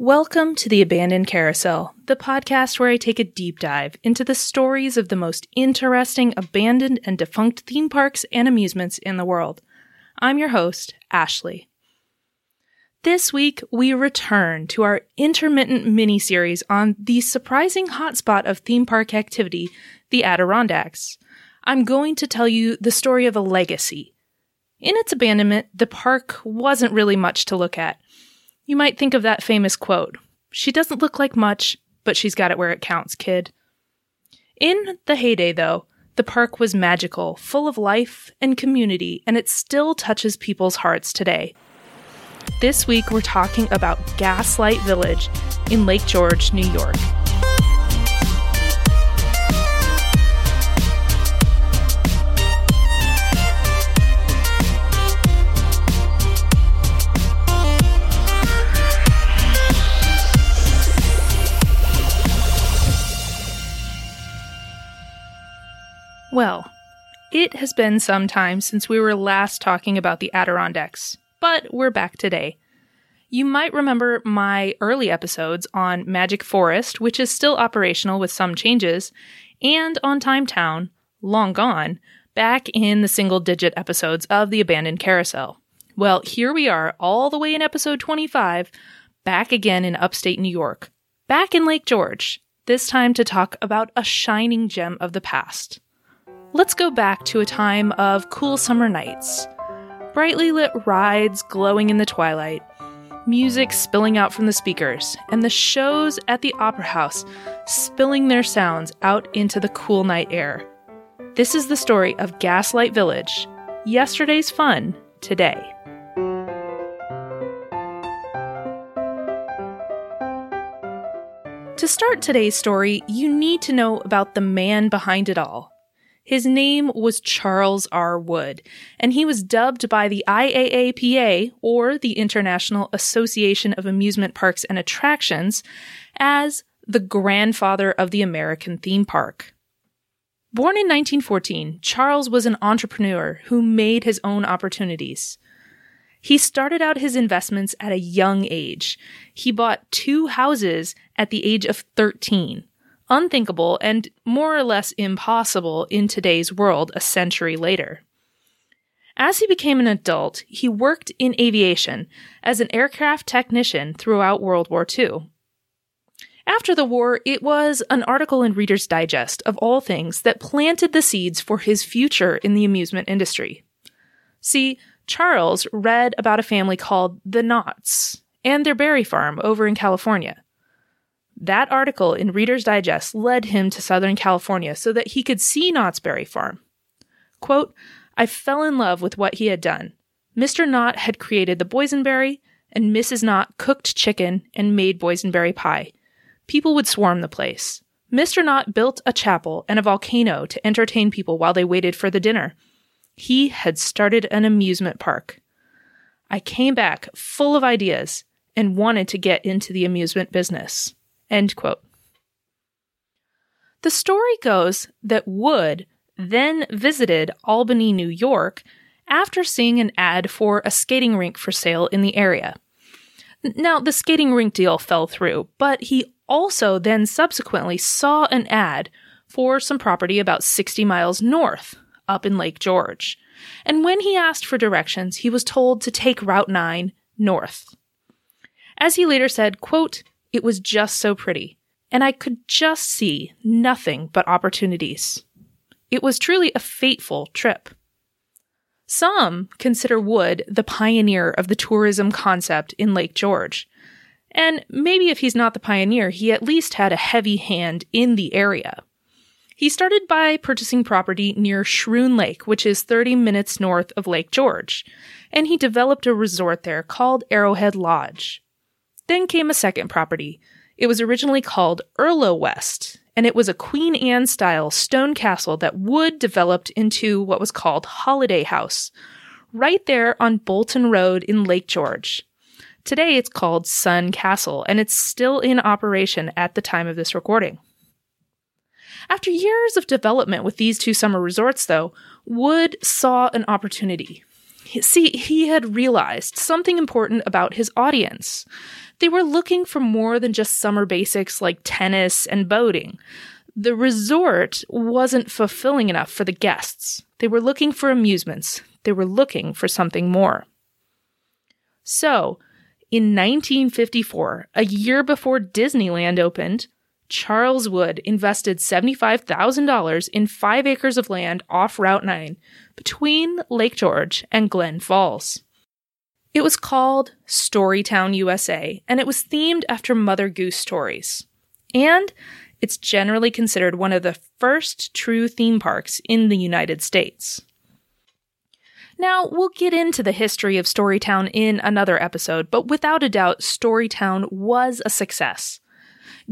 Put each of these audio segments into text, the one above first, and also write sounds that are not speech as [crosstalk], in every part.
Welcome to the Abandoned Carousel, the podcast where I take a deep dive into the stories of the most interesting abandoned and defunct theme parks and amusements in the world. I'm your host, Ashley. This week, we return to our intermittent mini series on the surprising hotspot of theme park activity, the Adirondacks. I'm going to tell you the story of a legacy. In its abandonment, the park wasn't really much to look at. You might think of that famous quote She doesn't look like much, but she's got it where it counts, kid. In the heyday, though, the park was magical, full of life and community, and it still touches people's hearts today. This week, we're talking about Gaslight Village in Lake George, New York. Well, it has been some time since we were last talking about the Adirondacks, but we're back today. You might remember my early episodes on Magic Forest, which is still operational with some changes, and on Time Town, long gone, back in the single digit episodes of The Abandoned Carousel. Well, here we are, all the way in episode 25, back again in upstate New York, back in Lake George, this time to talk about a shining gem of the past. Let's go back to a time of cool summer nights. Brightly lit rides glowing in the twilight, music spilling out from the speakers, and the shows at the Opera House spilling their sounds out into the cool night air. This is the story of Gaslight Village. Yesterday's fun, today. To start today's story, you need to know about the man behind it all his name was Charles R. Wood, and he was dubbed by the IAAPA, or the International Association of Amusement Parks and Attractions, as the grandfather of the American theme park. Born in 1914, Charles was an entrepreneur who made his own opportunities. He started out his investments at a young age. He bought two houses at the age of 13 unthinkable and more or less impossible in today's world a century later. As he became an adult, he worked in aviation as an aircraft technician throughout World War II. After the war, it was an article in Reader's Digest, of all things, that planted the seeds for his future in the amusement industry. See, Charles read about a family called the Knotts and their berry farm over in California. That article in Reader's Digest led him to Southern California so that he could see Knott's Berry Farm. Quote, I fell in love with what he had done. Mr. Knott had created the boysenberry, and Mrs. Knott cooked chicken and made boysenberry pie. People would swarm the place. Mr. Knott built a chapel and a volcano to entertain people while they waited for the dinner. He had started an amusement park. I came back full of ideas and wanted to get into the amusement business. End quote. The story goes that Wood then visited Albany, New York, after seeing an ad for a skating rink for sale in the area. Now, the skating rink deal fell through, but he also then subsequently saw an ad for some property about 60 miles north, up in Lake George. And when he asked for directions, he was told to take Route 9 north. As he later said, quote, it was just so pretty, and I could just see nothing but opportunities. It was truly a fateful trip. Some consider Wood the pioneer of the tourism concept in Lake George. And maybe if he's not the pioneer, he at least had a heavy hand in the area. He started by purchasing property near Schroon Lake, which is 30 minutes north of Lake George, and he developed a resort there called Arrowhead Lodge. Then came a second property. It was originally called Earlo West, and it was a Queen Anne style stone castle that Wood developed into what was called Holiday House, right there on Bolton Road in Lake George. Today it's called Sun Castle, and it's still in operation at the time of this recording. After years of development with these two summer resorts, though, Wood saw an opportunity. See, he had realized something important about his audience. They were looking for more than just summer basics like tennis and boating. The resort wasn't fulfilling enough for the guests. They were looking for amusements. They were looking for something more. So, in 1954, a year before Disneyland opened, Charles Wood invested $75,000 in five acres of land off Route 9 between Lake George and Glen Falls. It was called Storytown USA, and it was themed after Mother Goose stories. And it's generally considered one of the first true theme parks in the United States. Now, we'll get into the history of Storytown in another episode, but without a doubt, Storytown was a success.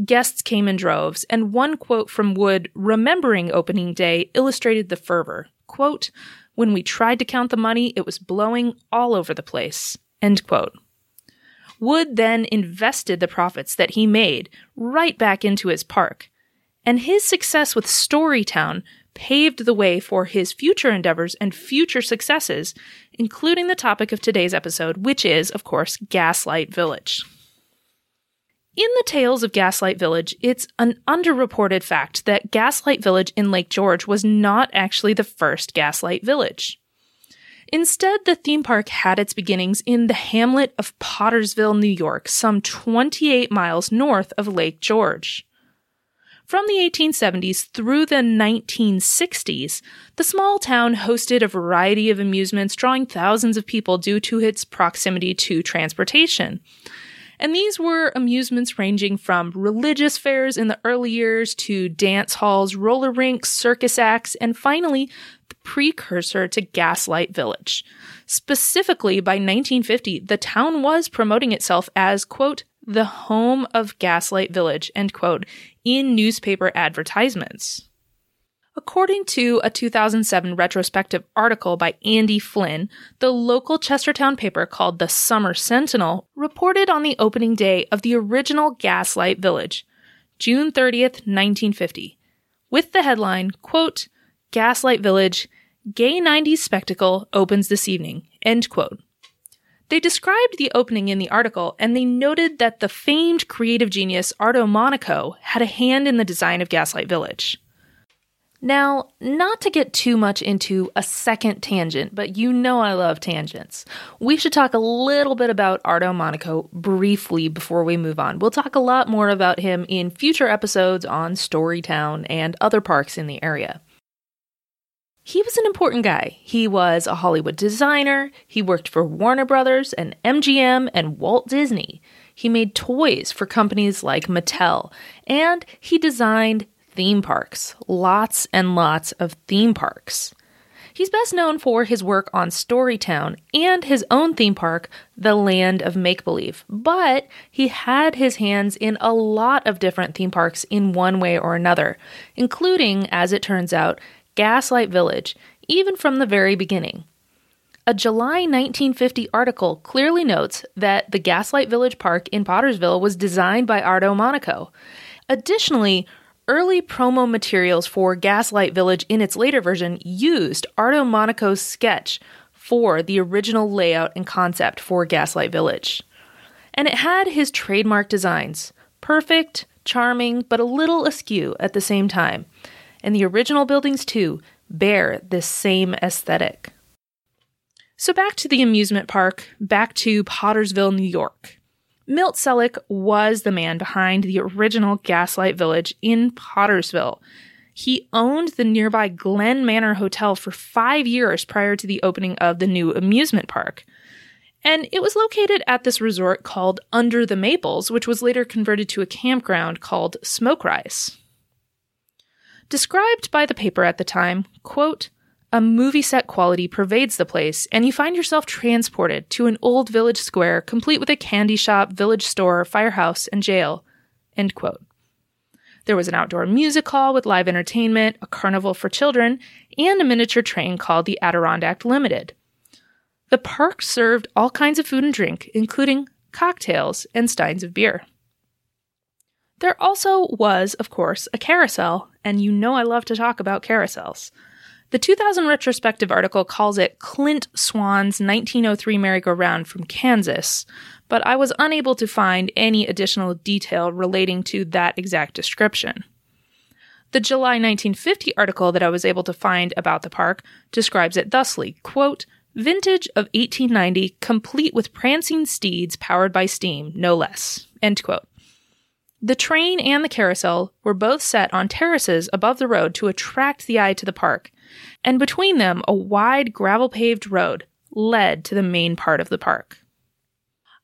Guests came in droves, and one quote from Wood remembering opening day illustrated the fervor. Quote, when we tried to count the money, it was blowing all over the place. End quote. Wood then invested the profits that he made right back into his park. And his success with Storytown paved the way for his future endeavors and future successes, including the topic of today's episode, which is, of course, Gaslight Village. In the tales of Gaslight Village, it's an underreported fact that Gaslight Village in Lake George was not actually the first Gaslight Village. Instead, the theme park had its beginnings in the hamlet of Pottersville, New York, some 28 miles north of Lake George. From the 1870s through the 1960s, the small town hosted a variety of amusements drawing thousands of people due to its proximity to transportation. And these were amusements ranging from religious fairs in the early years to dance halls, roller rinks, circus acts, and finally, the precursor to Gaslight Village. Specifically, by 1950, the town was promoting itself as, quote, the home of Gaslight Village, end quote, in newspaper advertisements. According to a 2007 retrospective article by Andy Flynn, the local Chestertown paper called the Summer Sentinel reported on the opening day of the original Gaslight Village, June 30th, 1950, with the headline, quote, Gaslight Village, gay 90s spectacle opens this evening, end quote. They described the opening in the article and they noted that the famed creative genius Arto Monaco had a hand in the design of Gaslight Village. Now, not to get too much into a second tangent, but you know I love tangents. We should talk a little bit about Arto Monaco briefly before we move on. We'll talk a lot more about him in future episodes on Storytown and other parks in the area he was an important guy. He was a Hollywood designer, he worked for Warner Brothers and MGM and Walt Disney. He made toys for companies like Mattel, and he designed theme parks. Lots and lots of theme parks. He's best known for his work on Storytown and his own theme park, The Land of Make Believe. But he had his hands in a lot of different theme parks in one way or another, including, as it turns out, Gaslight Village, even from the very beginning. A July 1950 article clearly notes that the Gaslight Village Park in Pottersville was designed by Arto Monaco. Additionally, early promo materials for Gaslight Village in its later version used Arto Monaco's sketch for the original layout and concept for Gaslight Village. And it had his trademark designs perfect, charming, but a little askew at the same time and the original buildings too bear this same aesthetic. So back to the amusement park, back to Pottersville, New York. Milt Selleck was the man behind the original Gaslight Village in Pottersville. He owned the nearby Glen Manor Hotel for five years prior to the opening of the new amusement park. And it was located at this resort called Under the Maples, which was later converted to a campground called Smoke Rise. Described by the paper at the time, quote, a movie set quality pervades the place, and you find yourself transported to an old village square complete with a candy shop, village store, firehouse, and jail. There was an outdoor music hall with live entertainment, a carnival for children, and a miniature train called the Adirondack Limited. The park served all kinds of food and drink, including cocktails and steins of beer. There also was, of course, a carousel, and you know I love to talk about carousels. The 2000 retrospective article calls it Clint Swan's 1903 merry-go-round from Kansas, but I was unable to find any additional detail relating to that exact description. The July 1950 article that I was able to find about the park describes it thusly quote, Vintage of 1890, complete with prancing steeds powered by steam, no less. End quote. The train and the carousel were both set on terraces above the road to attract the eye to the park, and between them, a wide gravel paved road led to the main part of the park.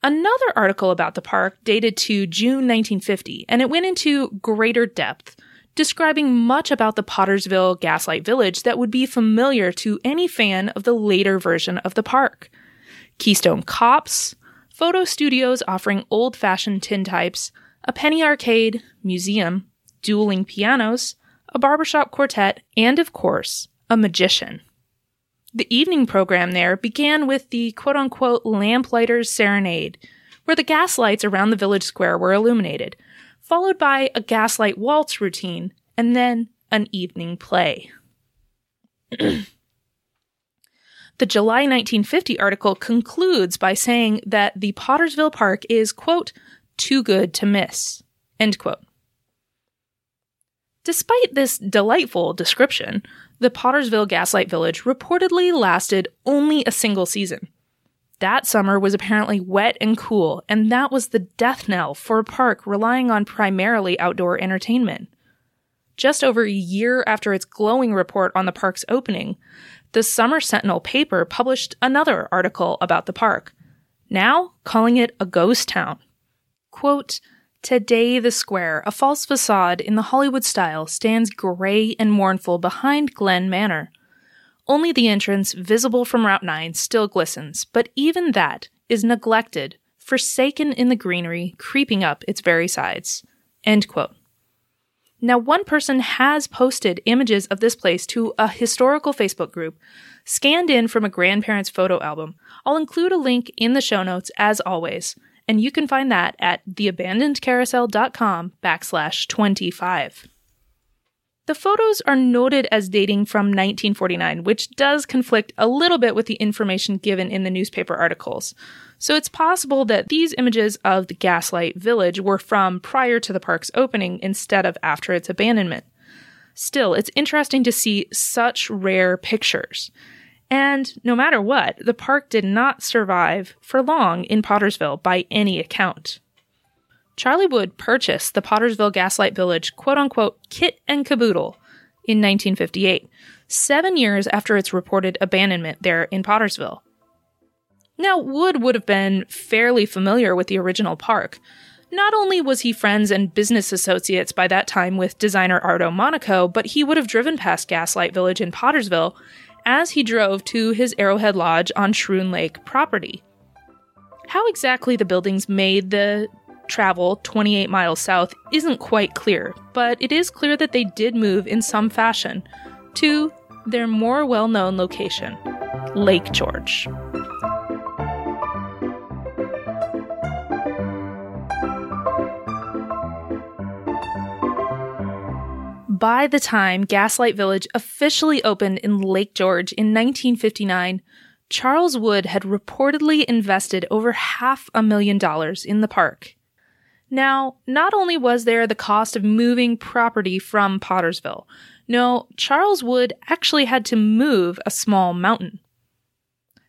Another article about the park dated to June 1950, and it went into greater depth, describing much about the Pottersville Gaslight Village that would be familiar to any fan of the later version of the park. Keystone Cops, photo studios offering old fashioned tintypes, a penny arcade, museum, dueling pianos, a barbershop quartet, and of course, a magician. The evening program there began with the quote unquote Lamplighter's Serenade, where the gas lights around the village square were illuminated, followed by a gaslight waltz routine, and then an evening play. [clears throat] the July 1950 article concludes by saying that the Pottersville Park is, quote, too good to miss, end quote. Despite this delightful description, the Pottersville Gaslight Village reportedly lasted only a single season. That summer was apparently wet and cool, and that was the death knell for a park relying on primarily outdoor entertainment. Just over a year after its glowing report on the park's opening, the Summer Sentinel paper published another article about the park, now calling it a ghost town. Quote, Today, the square, a false facade in the Hollywood style, stands gray and mournful behind Glen Manor. Only the entrance, visible from Route 9, still glistens, but even that is neglected, forsaken in the greenery creeping up its very sides. Now, one person has posted images of this place to a historical Facebook group, scanned in from a grandparent's photo album. I'll include a link in the show notes as always and you can find that at theabandonedcarousel.com backslash 25. The photos are noted as dating from 1949, which does conflict a little bit with the information given in the newspaper articles. So it's possible that these images of the Gaslight Village were from prior to the park's opening instead of after its abandonment. Still, it's interesting to see such rare pictures. And no matter what, the park did not survive for long in Pottersville by any account. Charlie Wood purchased the Pottersville Gaslight Village quote unquote kit and caboodle in 1958, seven years after its reported abandonment there in Pottersville. Now, Wood would have been fairly familiar with the original park. Not only was he friends and business associates by that time with designer Arto Monaco, but he would have driven past Gaslight Village in Pottersville as he drove to his Arrowhead Lodge on Schroon Lake property. How exactly the buildings made the travel 28 miles south isn't quite clear, but it is clear that they did move in some fashion to their more well known location, Lake George. By the time Gaslight Village officially opened in Lake George in 1959, Charles Wood had reportedly invested over half a million dollars in the park. Now, not only was there the cost of moving property from Pottersville, no, Charles Wood actually had to move a small mountain.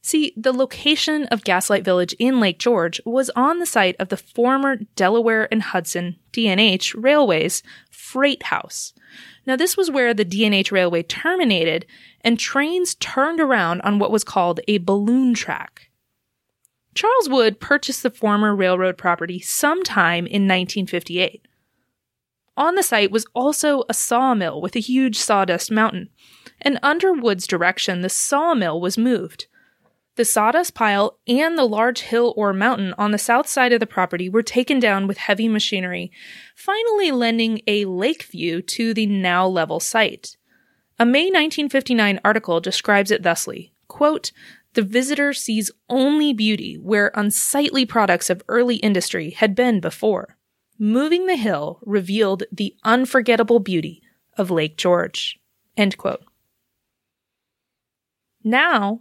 See, the location of Gaslight Village in Lake George was on the site of the former Delaware and Hudson D&H Railways freight house, now, this was where the D&H Railway terminated, and trains turned around on what was called a balloon track. Charles Wood purchased the former railroad property sometime in 1958. On the site was also a sawmill with a huge sawdust mountain, and under Wood's direction, the sawmill was moved. The sawdust pile and the large hill or mountain on the south side of the property were taken down with heavy machinery, finally lending a lake view to the now level site. A May 1959 article describes it thusly quote, The visitor sees only beauty where unsightly products of early industry had been before. Moving the hill revealed the unforgettable beauty of Lake George. End quote. Now,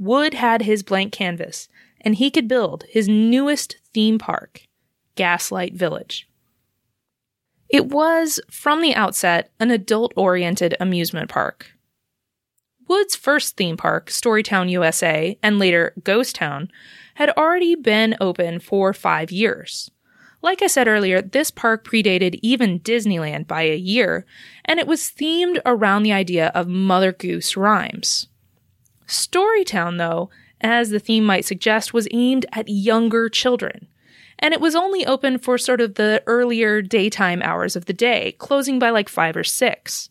Wood had his blank canvas, and he could build his newest theme park, Gaslight Village. It was, from the outset, an adult oriented amusement park. Wood's first theme park, Storytown USA, and later Ghost Town, had already been open for five years. Like I said earlier, this park predated even Disneyland by a year, and it was themed around the idea of Mother Goose rhymes. Storytown, though, as the theme might suggest, was aimed at younger children and it was only open for sort of the earlier daytime hours of the day, closing by like 5 or 6.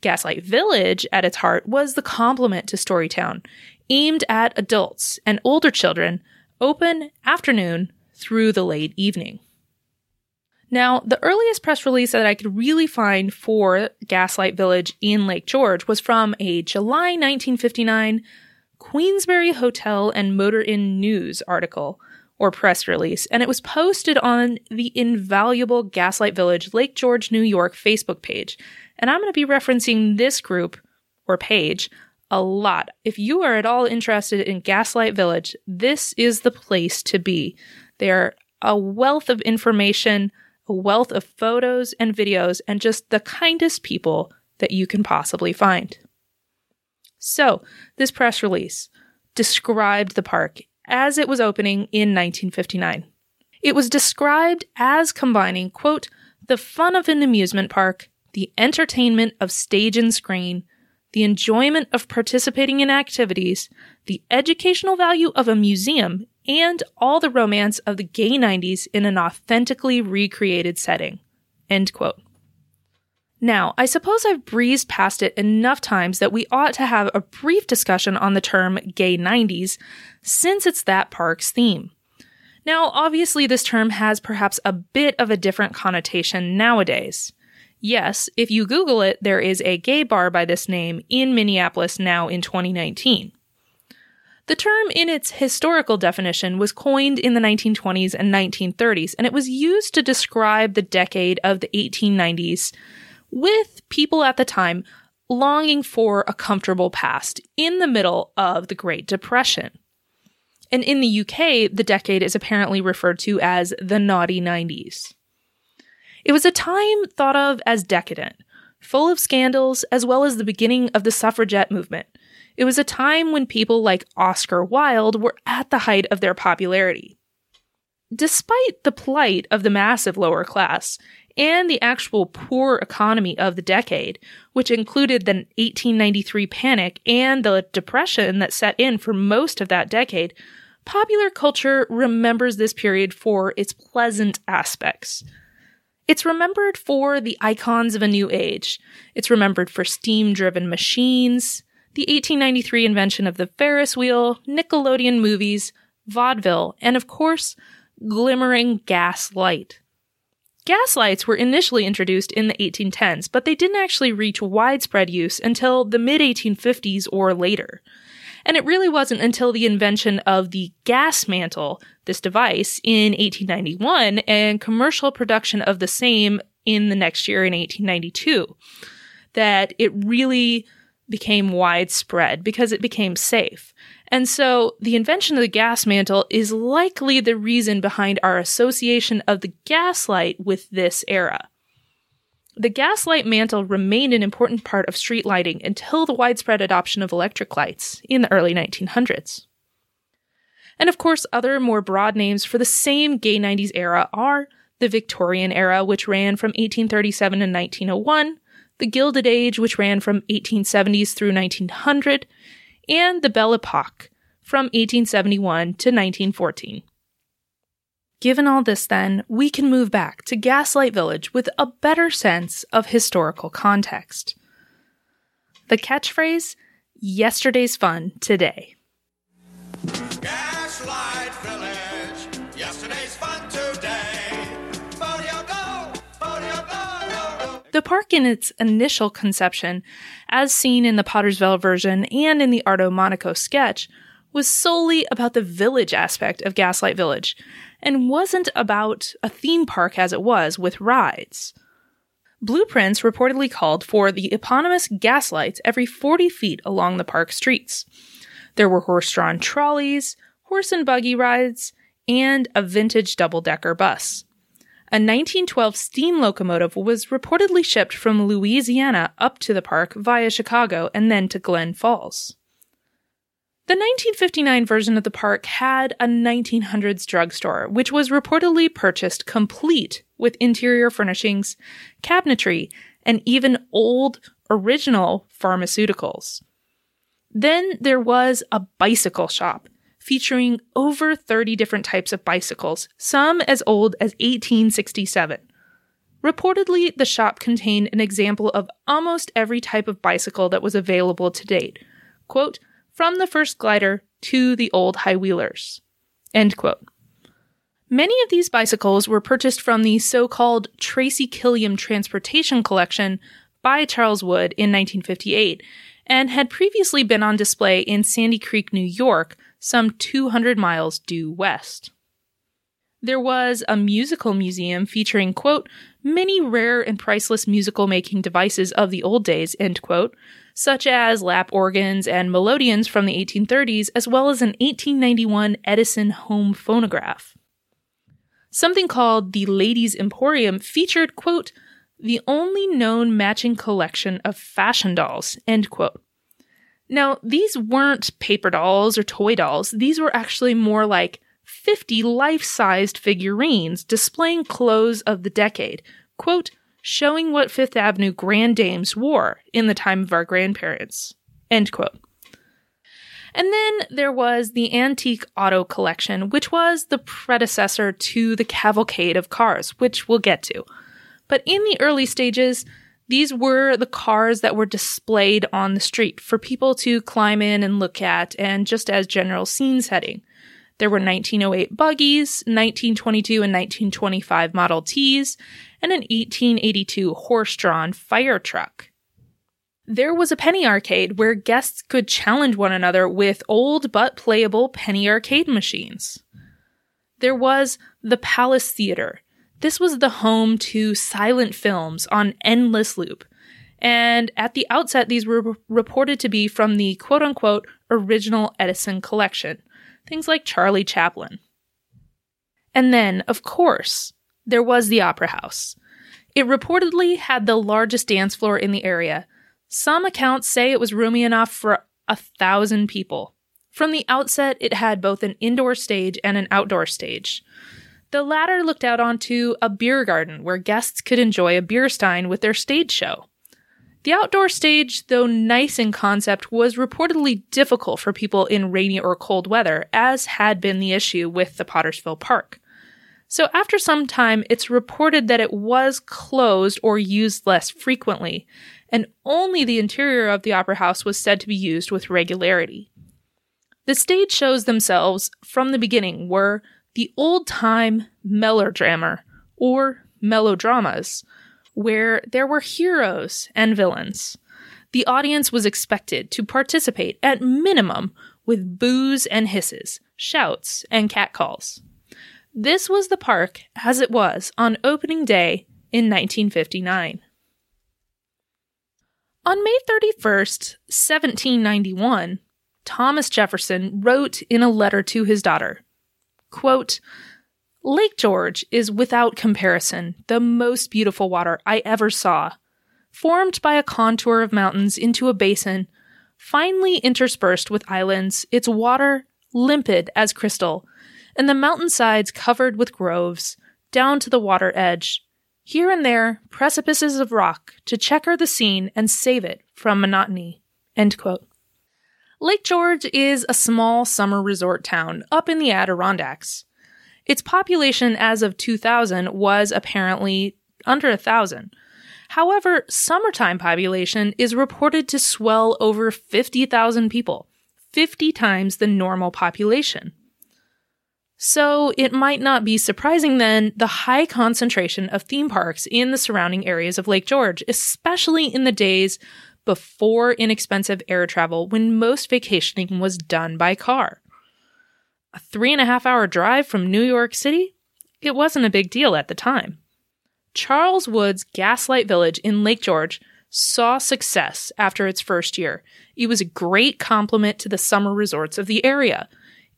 Gaslight Village, at its heart, was the complement to Storytown, aimed at adults and older children, open afternoon through the late evening. Now, the earliest press release that I could really find for Gaslight Village in Lake George was from a July 1959 Queensbury Hotel and Motor Inn News article or press release, and it was posted on the invaluable Gaslight Village, Lake George, New York Facebook page. And I'm going to be referencing this group or page a lot. If you are at all interested in Gaslight Village, this is the place to be. They're a wealth of information, a wealth of photos and videos, and just the kindest people that you can possibly find. So, this press release described the park as it was opening in 1959. It was described as combining, quote, the fun of an amusement park, the entertainment of stage and screen, the enjoyment of participating in activities, the educational value of a museum, and all the romance of the gay 90s in an authentically recreated setting. End quote. Now, I suppose I've breezed past it enough times that we ought to have a brief discussion on the term gay 90s, since it's that park's theme. Now, obviously, this term has perhaps a bit of a different connotation nowadays. Yes, if you Google it, there is a gay bar by this name in Minneapolis now in 2019. The term, in its historical definition, was coined in the 1920s and 1930s, and it was used to describe the decade of the 1890s with people at the time longing for a comfortable past in the middle of the Great Depression. And in the UK, the decade is apparently referred to as the naughty 90s. It was a time thought of as decadent, full of scandals, as well as the beginning of the suffragette movement. It was a time when people like Oscar Wilde were at the height of their popularity. Despite the plight of the massive lower class, and the actual poor economy of the decade, which included the 1893 panic and the depression that set in for most of that decade, popular culture remembers this period for its pleasant aspects. It's remembered for the icons of a new age. It's remembered for steam driven machines, the 1893 invention of the Ferris wheel, Nickelodeon movies, vaudeville, and of course, glimmering gas light. Gaslights were initially introduced in the 1810s, but they didn't actually reach widespread use until the mid 1850s or later. And it really wasn't until the invention of the gas mantle, this device, in 1891 and commercial production of the same in the next year in 1892 that it really became widespread because it became safe. And so the invention of the gas mantle is likely the reason behind our association of the gaslight with this era. The gaslight mantle remained an important part of street lighting until the widespread adoption of electric lights in the early 1900s. And of course, other more broad names for the same gay 90s era are the Victorian era, which ran from 1837 to 1901, the Gilded Age, which ran from 1870s through 1900, and the Belle Epoque from 1871 to 1914. Given all this, then, we can move back to Gaslight Village with a better sense of historical context. The catchphrase, yesterday's fun today. The park in its initial conception as seen in the Pottersville version and in the Arto Monaco sketch, was solely about the village aspect of Gaslight Village, and wasn't about a theme park as it was with rides. Blueprints reportedly called for the eponymous gaslights every 40 feet along the park streets. There were horse drawn trolleys, horse and buggy rides, and a vintage double decker bus. A 1912 steam locomotive was reportedly shipped from Louisiana up to the park via Chicago and then to Glen Falls. The 1959 version of the park had a 1900s drugstore, which was reportedly purchased complete with interior furnishings, cabinetry, and even old, original pharmaceuticals. Then there was a bicycle shop featuring over 30 different types of bicycles, some as old as 1867. Reportedly, the shop contained an example of almost every type of bicycle that was available to date. Quote, from the first glider to the old high wheelers. End quote. Many of these bicycles were purchased from the so called Tracy Killiam Transportation Collection by Charles Wood in 1958 and had previously been on display in Sandy Creek, New York, some 200 miles due west. There was a musical museum featuring, quote, many rare and priceless musical making devices of the old days, end quote, such as lap organs and melodeons from the 1830s, as well as an 1891 Edison home phonograph. Something called the Ladies' Emporium featured, quote, the only known matching collection of fashion dolls, end quote. Now, these weren't paper dolls or toy dolls. These were actually more like 50 life sized figurines displaying clothes of the decade, quote, showing what Fifth Avenue grand dames wore in the time of our grandparents, end quote. And then there was the Antique Auto Collection, which was the predecessor to the Cavalcade of Cars, which we'll get to. But in the early stages, these were the cars that were displayed on the street for people to climb in and look at, and just as general scene setting. There were 1908 buggies, 1922 and 1925 Model Ts, and an 1882 horse drawn fire truck. There was a penny arcade where guests could challenge one another with old but playable penny arcade machines. There was the Palace Theater, this was the home to silent films on endless loop. And at the outset, these were reported to be from the quote unquote original Edison collection, things like Charlie Chaplin. And then, of course, there was the Opera House. It reportedly had the largest dance floor in the area. Some accounts say it was roomy enough for a thousand people. From the outset, it had both an indoor stage and an outdoor stage. The latter looked out onto a beer garden where guests could enjoy a beer stein with their stage show. The outdoor stage, though nice in concept, was reportedly difficult for people in rainy or cold weather, as had been the issue with the Pottersville Park. So after some time, it's reported that it was closed or used less frequently, and only the interior of the Opera House was said to be used with regularity. The stage shows themselves, from the beginning, were the old time melodrama or melodramas where there were heroes and villains. The audience was expected to participate at minimum with boos and hisses, shouts, and catcalls. This was the park as it was on opening day in 1959. On May 31st, 1791, Thomas Jefferson wrote in a letter to his daughter Quote, Lake George is without comparison the most beautiful water I ever saw. Formed by a contour of mountains into a basin, finely interspersed with islands, its water limpid as crystal, and the mountainsides covered with groves, down to the water edge. Here and there, precipices of rock to checker the scene and save it from monotony. Lake George is a small summer resort town up in the Adirondacks. Its population as of 2000 was apparently under a thousand. However, summertime population is reported to swell over 50,000 people, 50 times the normal population. So it might not be surprising then the high concentration of theme parks in the surrounding areas of Lake George, especially in the days before inexpensive air travel when most vacationing was done by car. A three and a half hour drive from New York City? It wasn't a big deal at the time. Charles Wood's Gaslight Village in Lake George saw success after its first year. It was a great complement to the summer resorts of the area,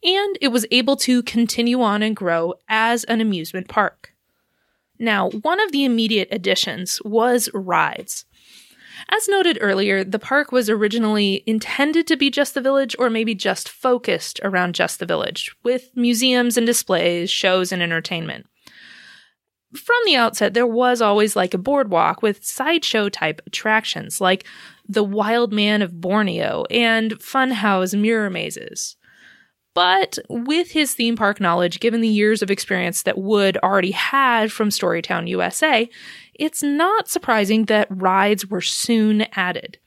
and it was able to continue on and grow as an amusement park. Now, one of the immediate additions was rides. As noted earlier, the park was originally intended to be just the village or maybe just focused around just the village, with museums and displays, shows, and entertainment. From the outset, there was always like a boardwalk with sideshow type attractions like the Wild Man of Borneo and Funhouse mirror mazes. But with his theme park knowledge, given the years of experience that Wood already had from Storytown, USA, it's not surprising that rides were soon added.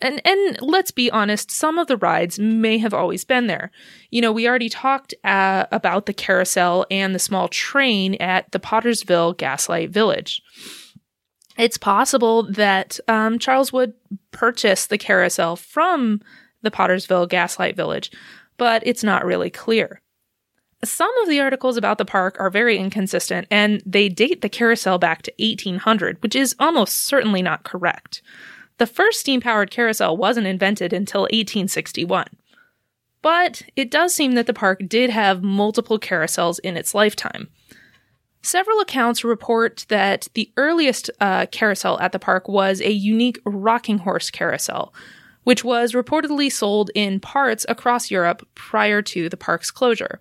And and let's be honest, some of the rides may have always been there. You know, we already talked uh, about the carousel and the small train at the Pottersville Gaslight Village. It's possible that um, Charles Wood purchase the carousel from the Pottersville Gaslight Village, but it's not really clear. Some of the articles about the park are very inconsistent, and they date the carousel back to 1800, which is almost certainly not correct. The first steam powered carousel wasn't invented until 1861. But it does seem that the park did have multiple carousels in its lifetime. Several accounts report that the earliest uh, carousel at the park was a unique rocking horse carousel, which was reportedly sold in parts across Europe prior to the park's closure.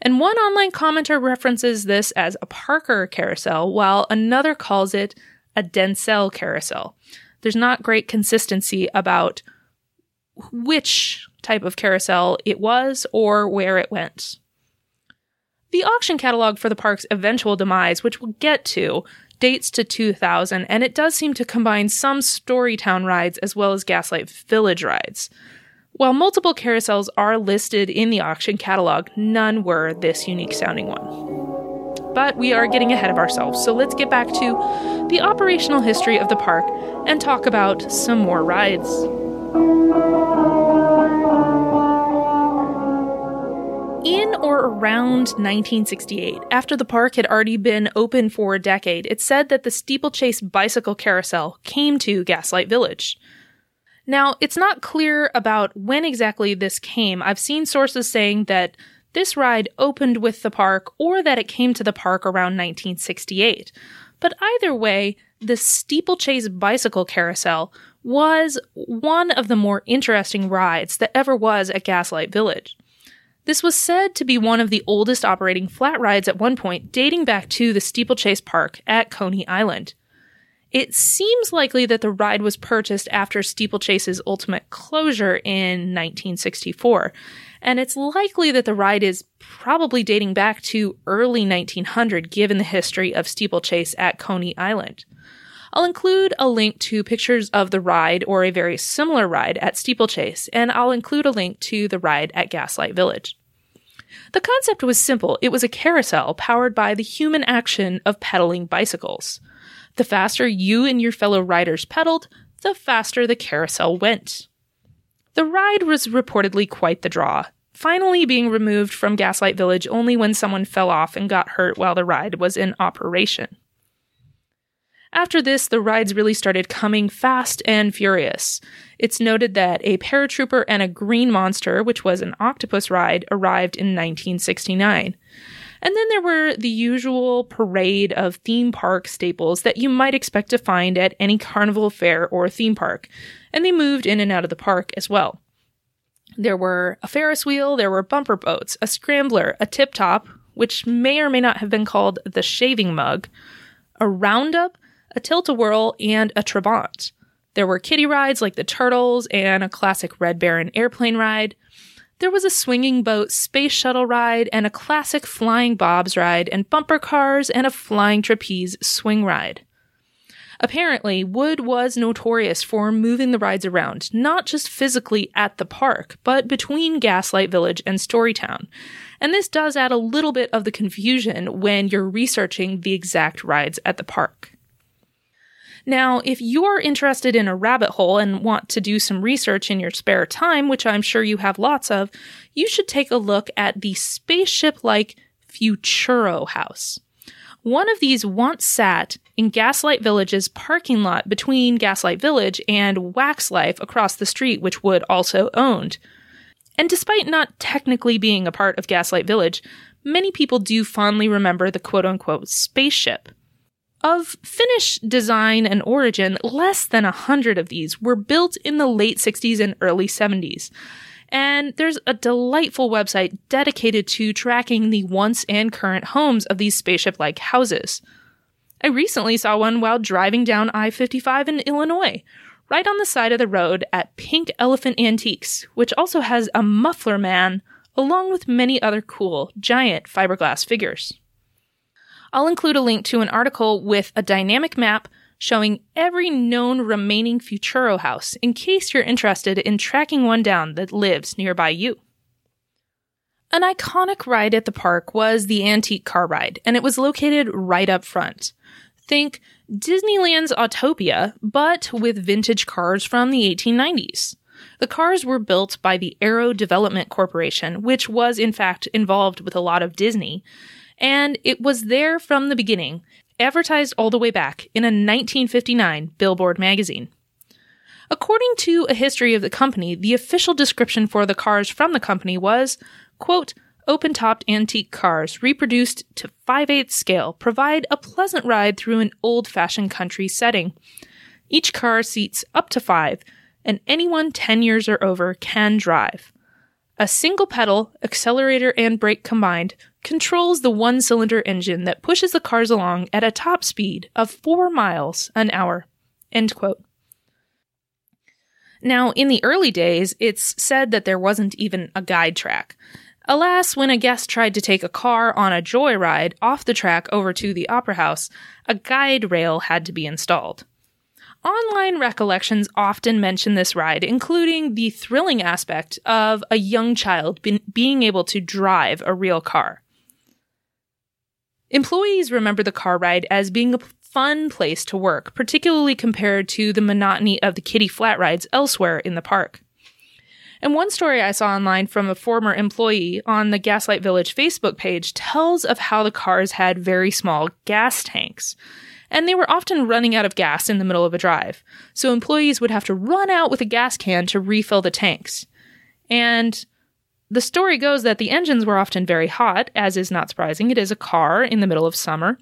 And one online commenter references this as a Parker carousel, while another calls it a Dentzel carousel. There's not great consistency about which type of carousel it was or where it went. The auction catalog for the park's eventual demise, which we'll get to, dates to 2000, and it does seem to combine some Storytown rides as well as Gaslight Village rides. While multiple carousels are listed in the auction catalog, none were this unique sounding one. But we are getting ahead of ourselves, so let's get back to the operational history of the park and talk about some more rides. In or around 1968, after the park had already been open for a decade, it said that the steeplechase bicycle carousel came to Gaslight Village. Now, it's not clear about when exactly this came. I've seen sources saying that this ride opened with the park or that it came to the park around 1968. But either way, the steeplechase bicycle carousel was one of the more interesting rides that ever was at Gaslight Village. This was said to be one of the oldest operating flat rides at one point, dating back to the Steeplechase Park at Coney Island. It seems likely that the ride was purchased after Steeplechase's ultimate closure in 1964, and it's likely that the ride is probably dating back to early 1900 given the history of Steeplechase at Coney Island. I'll include a link to pictures of the ride or a very similar ride at Steeplechase, and I'll include a link to the ride at Gaslight Village. The concept was simple. It was a carousel powered by the human action of pedaling bicycles. The faster you and your fellow riders pedaled, the faster the carousel went. The ride was reportedly quite the draw, finally being removed from Gaslight Village only when someone fell off and got hurt while the ride was in operation. After this, the rides really started coming fast and furious. It's noted that a paratrooper and a green monster, which was an octopus ride, arrived in 1969. And then there were the usual parade of theme park staples that you might expect to find at any carnival fair or theme park, and they moved in and out of the park as well. There were a Ferris wheel, there were bumper boats, a scrambler, a tip top, which may or may not have been called the shaving mug, a roundup, a tilt a whirl, and a trabant. There were kiddie rides like the Turtles and a classic Red Baron airplane ride. There was a swinging boat space shuttle ride and a classic flying bobs ride and bumper cars and a flying trapeze swing ride. Apparently, Wood was notorious for moving the rides around, not just physically at the park, but between Gaslight Village and Storytown. And this does add a little bit of the confusion when you're researching the exact rides at the park. Now, if you're interested in a rabbit hole and want to do some research in your spare time, which I'm sure you have lots of, you should take a look at the spaceship like Futuro House. One of these once sat in Gaslight Village's parking lot between Gaslight Village and Wax Life across the street, which Wood also owned. And despite not technically being a part of Gaslight Village, many people do fondly remember the quote unquote spaceship. Of Finnish design and origin, less than a hundred of these were built in the late 60s and early 70s. And there's a delightful website dedicated to tracking the once and current homes of these spaceship like houses. I recently saw one while driving down I 55 in Illinois, right on the side of the road at Pink Elephant Antiques, which also has a muffler man, along with many other cool, giant fiberglass figures. I'll include a link to an article with a dynamic map showing every known remaining Futuro house in case you're interested in tracking one down that lives nearby you. An iconic ride at the park was the Antique Car Ride, and it was located right up front. Think Disneyland's Autopia, but with vintage cars from the 1890s. The cars were built by the Arrow Development Corporation, which was in fact involved with a lot of Disney, and it was there from the beginning, advertised all the way back in a 1959 Billboard magazine. According to a history of the company, the official description for the cars from the company was, quote, open topped antique cars reproduced to 5 8 scale provide a pleasant ride through an old fashioned country setting. Each car seats up to five, and anyone 10 years or over can drive. A single pedal, accelerator, and brake combined controls the one cylinder engine that pushes the cars along at a top speed of 4 miles an hour. End quote. Now, in the early days, it's said that there wasn't even a guide track. Alas, when a guest tried to take a car on a joyride off the track over to the Opera House, a guide rail had to be installed. Online recollections often mention this ride, including the thrilling aspect of a young child be- being able to drive a real car. Employees remember the car ride as being a fun place to work, particularly compared to the monotony of the kiddie flat rides elsewhere in the park. And one story I saw online from a former employee on the Gaslight Village Facebook page tells of how the cars had very small gas tanks. And they were often running out of gas in the middle of a drive. So employees would have to run out with a gas can to refill the tanks. And the story goes that the engines were often very hot, as is not surprising. It is a car in the middle of summer.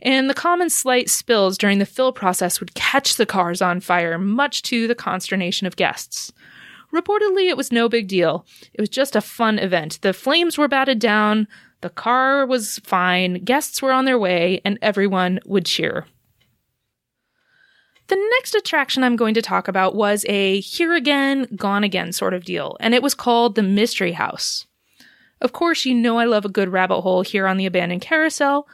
And the common slight spills during the fill process would catch the cars on fire, much to the consternation of guests. Reportedly, it was no big deal. It was just a fun event. The flames were batted down, the car was fine, guests were on their way, and everyone would cheer. The next attraction I'm going to talk about was a here again, gone again sort of deal, and it was called the Mystery House. Of course, you know I love a good rabbit hole here on the Abandoned Carousel,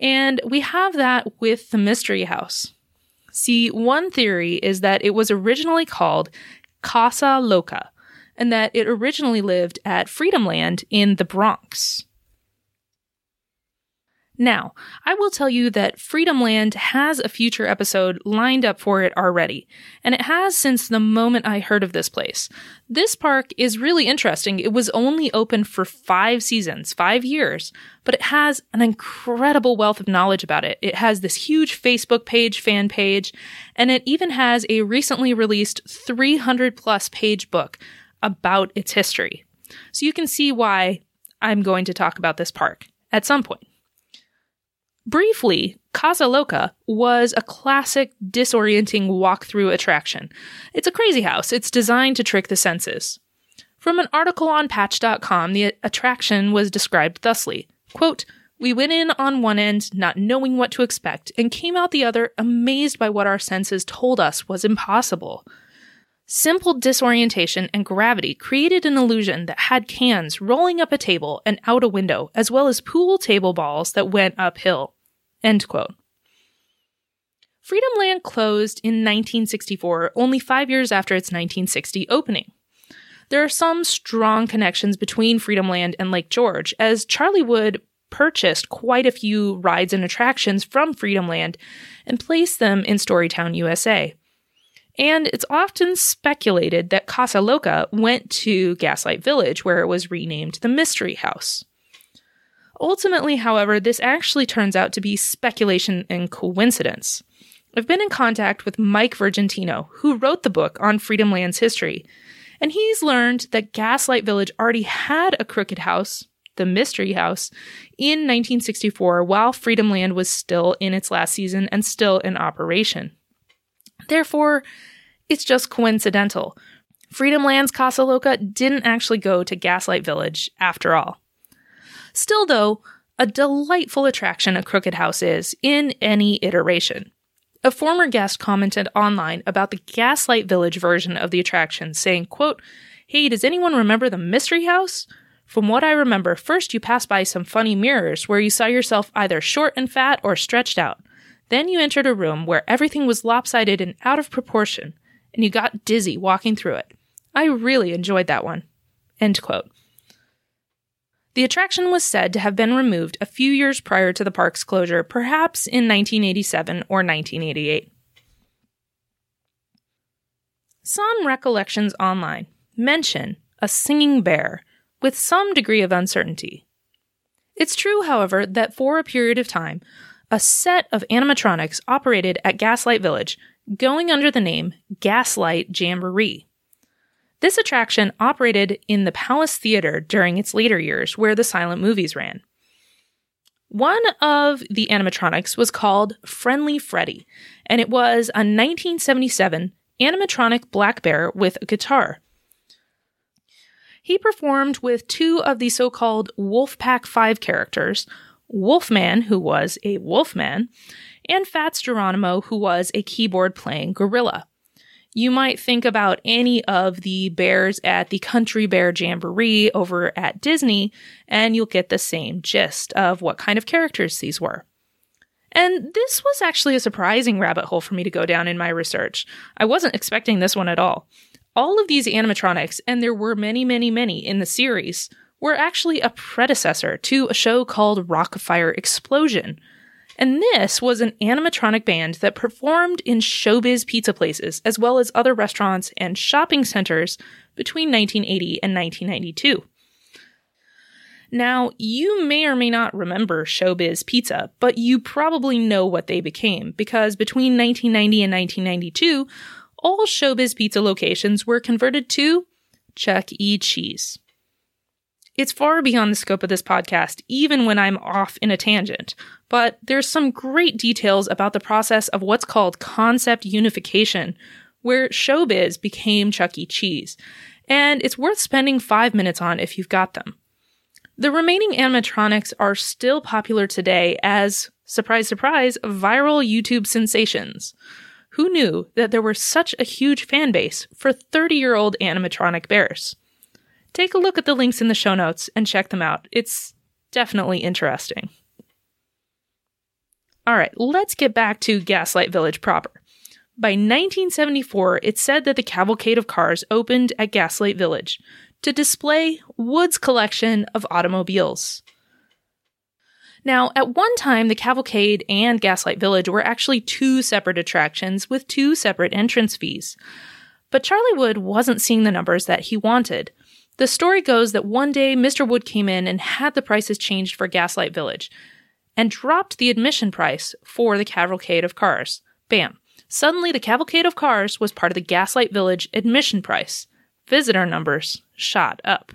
and we have that with the Mystery House. See, one theory is that it was originally called Casa Loca, and that it originally lived at Freedom Land in the Bronx. Now, I will tell you that Freedom Land has a future episode lined up for it already, and it has since the moment I heard of this place. This park is really interesting. It was only open for five seasons, five years, but it has an incredible wealth of knowledge about it. It has this huge Facebook page, fan page, and it even has a recently released 300 plus page book about its history. So you can see why I'm going to talk about this park at some point. Briefly, Casa Loca was a classic disorienting walkthrough attraction. It's a crazy house. It's designed to trick the senses. From an article on Patch.com, the attraction was described thusly quote, We went in on one end, not knowing what to expect, and came out the other amazed by what our senses told us was impossible. Simple disorientation and gravity created an illusion that had cans rolling up a table and out a window, as well as pool table balls that went uphill. End quote. Freedom Land closed in 1964, only five years after its 1960 opening. There are some strong connections between Freedom Land and Lake George, as Charlie Wood purchased quite a few rides and attractions from Freedom Land and placed them in Storytown, USA and it's often speculated that Casa Loca went to Gaslight Village, where it was renamed the Mystery House. Ultimately, however, this actually turns out to be speculation and coincidence. I've been in contact with Mike Virgintino, who wrote the book on Freedom Land's history, and he's learned that Gaslight Village already had a crooked house, the Mystery House, in 1964 while Freedom Land was still in its last season and still in operation. Therefore, it's just coincidental. Freedom Land's Casa Loca didn't actually go to Gaslight Village after all. Still, though, a delightful attraction a crooked house is in any iteration. A former guest commented online about the Gaslight Village version of the attraction, saying, quote, Hey, does anyone remember the Mystery House? From what I remember, first you passed by some funny mirrors where you saw yourself either short and fat or stretched out. Then you entered a room where everything was lopsided and out of proportion, and you got dizzy walking through it. I really enjoyed that one. End quote. The attraction was said to have been removed a few years prior to the park's closure, perhaps in 1987 or 1988. Some recollections online mention a singing bear with some degree of uncertainty. It's true, however, that for a period of time, a set of animatronics operated at Gaslight Village, going under the name Gaslight Jamboree. This attraction operated in the Palace Theater during its later years, where the silent movies ran. One of the animatronics was called Friendly Freddy, and it was a 1977 animatronic black bear with a guitar. He performed with two of the so called Wolfpack 5 characters Wolfman, who was a wolfman, and Fats Geronimo, who was a keyboard playing gorilla you might think about any of the bears at the Country Bear Jamboree over at Disney, and you'll get the same gist of what kind of characters these were. And this was actually a surprising rabbit hole for me to go down in my research. I wasn't expecting this one at all. All of these animatronics, and there were many, many, many in the series, were actually a predecessor to a show called Rock-afire Explosion, and this was an animatronic band that performed in showbiz pizza places, as well as other restaurants and shopping centers between 1980 and 1992. Now, you may or may not remember Showbiz Pizza, but you probably know what they became because between 1990 and 1992, all Showbiz Pizza locations were converted to Chuck E. Cheese. It's far beyond the scope of this podcast, even when I'm off in a tangent, but there's some great details about the process of what's called concept unification, where showbiz became Chuck E. Cheese, and it's worth spending five minutes on if you've got them. The remaining animatronics are still popular today as, surprise, surprise, viral YouTube sensations. Who knew that there was such a huge fan base for 30 year old animatronic bears? take a look at the links in the show notes and check them out. It's definitely interesting. All right, let's get back to Gaslight Village proper. By 1974, it's said that the cavalcade of cars opened at Gaslight Village to display Wood's collection of automobiles. Now, at one time, the cavalcade and Gaslight Village were actually two separate attractions with two separate entrance fees. But Charlie Wood wasn't seeing the numbers that he wanted. The story goes that one day Mr. Wood came in and had the prices changed for Gaslight Village and dropped the admission price for the cavalcade of cars. Bam. Suddenly, the cavalcade of cars was part of the Gaslight Village admission price. Visitor numbers shot up.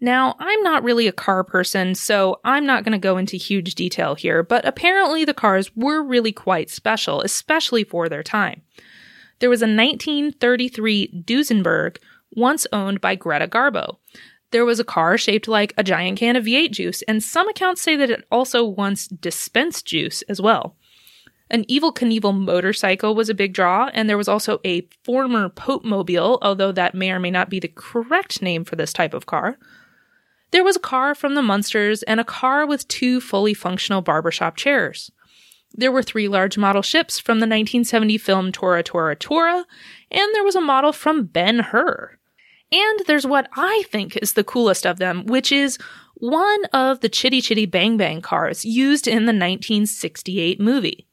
Now, I'm not really a car person, so I'm not going to go into huge detail here, but apparently the cars were really quite special, especially for their time. There was a 1933 Duesenberg once owned by Greta Garbo. There was a car shaped like a giant can of V8 juice, and some accounts say that it also once dispensed juice as well. An Evel Knievel motorcycle was a big draw, and there was also a former Pope Mobile, although that may or may not be the correct name for this type of car. There was a car from the Munsters and a car with two fully functional barbershop chairs. There were three large model ships from the 1970 film Tora Tora Tora, and there was a model from Ben Hur. And there's what I think is the coolest of them, which is one of the Chitty Chitty Bang Bang cars used in the 1968 movie.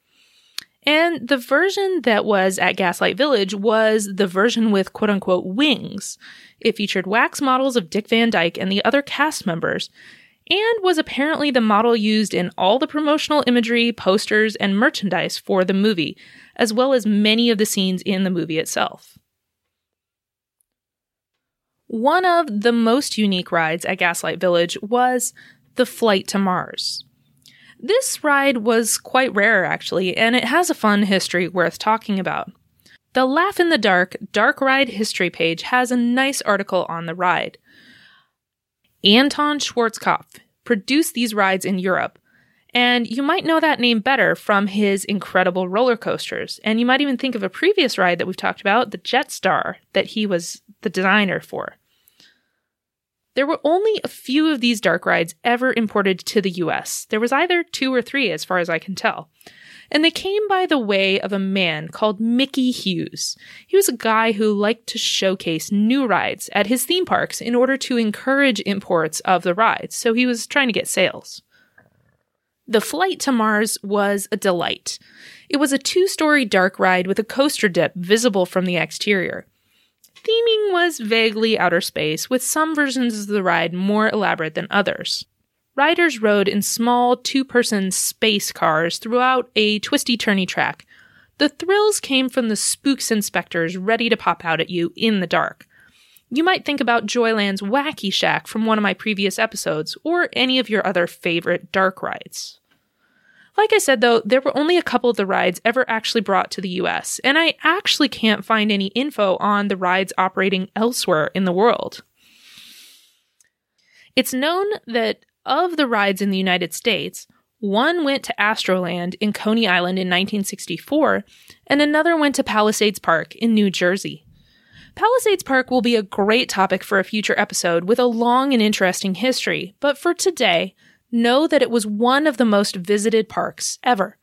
And the version that was at Gaslight Village was the version with quote unquote wings. It featured wax models of Dick Van Dyke and the other cast members, and was apparently the model used in all the promotional imagery, posters, and merchandise for the movie, as well as many of the scenes in the movie itself. One of the most unique rides at Gaslight Village was the Flight to Mars. This ride was quite rare, actually, and it has a fun history worth talking about. The Laugh in the Dark Dark Ride history page has a nice article on the ride. Anton Schwarzkopf produced these rides in Europe, and you might know that name better from his incredible roller coasters. And you might even think of a previous ride that we've talked about, the Jetstar, that he was the designer for. There were only a few of these dark rides ever imported to the US. There was either two or three, as far as I can tell. And they came by the way of a man called Mickey Hughes. He was a guy who liked to showcase new rides at his theme parks in order to encourage imports of the rides, so he was trying to get sales. The flight to Mars was a delight. It was a two story dark ride with a coaster dip visible from the exterior theming was vaguely outer space, with some versions of the ride more elaborate than others. Riders rode in small two person space cars throughout a twisty turny track. The thrills came from the spooks inspectors ready to pop out at you in the dark. You might think about Joyland's Wacky Shack from one of my previous episodes, or any of your other favorite dark rides. Like I said, though, there were only a couple of the rides ever actually brought to the US, and I actually can't find any info on the rides operating elsewhere in the world. It's known that of the rides in the United States, one went to Astroland in Coney Island in 1964, and another went to Palisades Park in New Jersey. Palisades Park will be a great topic for a future episode with a long and interesting history, but for today, know that it was one of the most visited parks ever.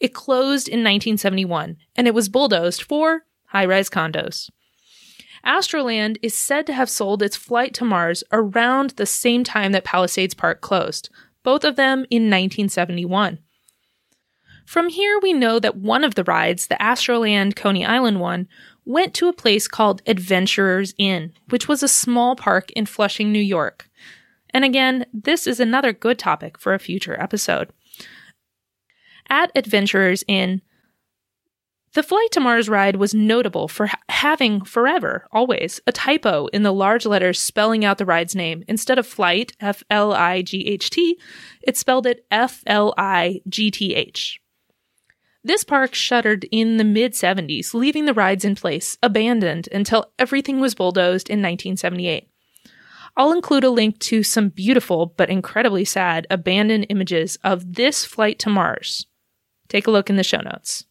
It closed in 1971 and it was bulldozed for high rise condos. Astroland is said to have sold its flight to Mars around the same time that Palisades Park closed, both of them in 1971. From here, we know that one of the rides, the Astroland Coney Island one, went to a place called Adventurers Inn, which was a small park in Flushing, New York. And again, this is another good topic for a future episode. At Adventurers Inn, the Flight to Mars ride was notable for ha- having forever, always, a typo in the large letters spelling out the ride's name. Instead of flight, F L I G H T, it spelled it F L I G T H. This park shuttered in the mid 70s, leaving the rides in place, abandoned until everything was bulldozed in 1978. I'll include a link to some beautiful but incredibly sad abandoned images of this flight to Mars. Take a look in the show notes.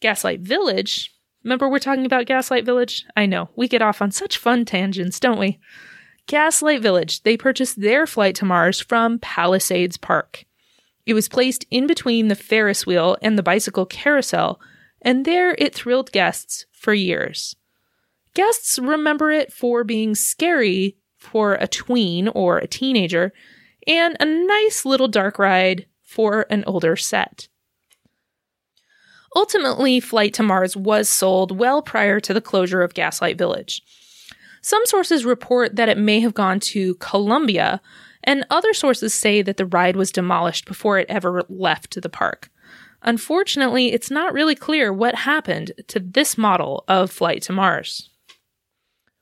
Gaslight Village. Remember, we're talking about Gaslight Village? I know, we get off on such fun tangents, don't we? Gaslight Village, they purchased their flight to Mars from Palisades Park. It was placed in between the Ferris wheel and the bicycle carousel, and there it thrilled guests for years. Guests remember it for being scary for a tween or a teenager, and a nice little dark ride for an older set. Ultimately, Flight to Mars was sold well prior to the closure of Gaslight Village. Some sources report that it may have gone to Columbia, and other sources say that the ride was demolished before it ever left the park. Unfortunately, it's not really clear what happened to this model of Flight to Mars.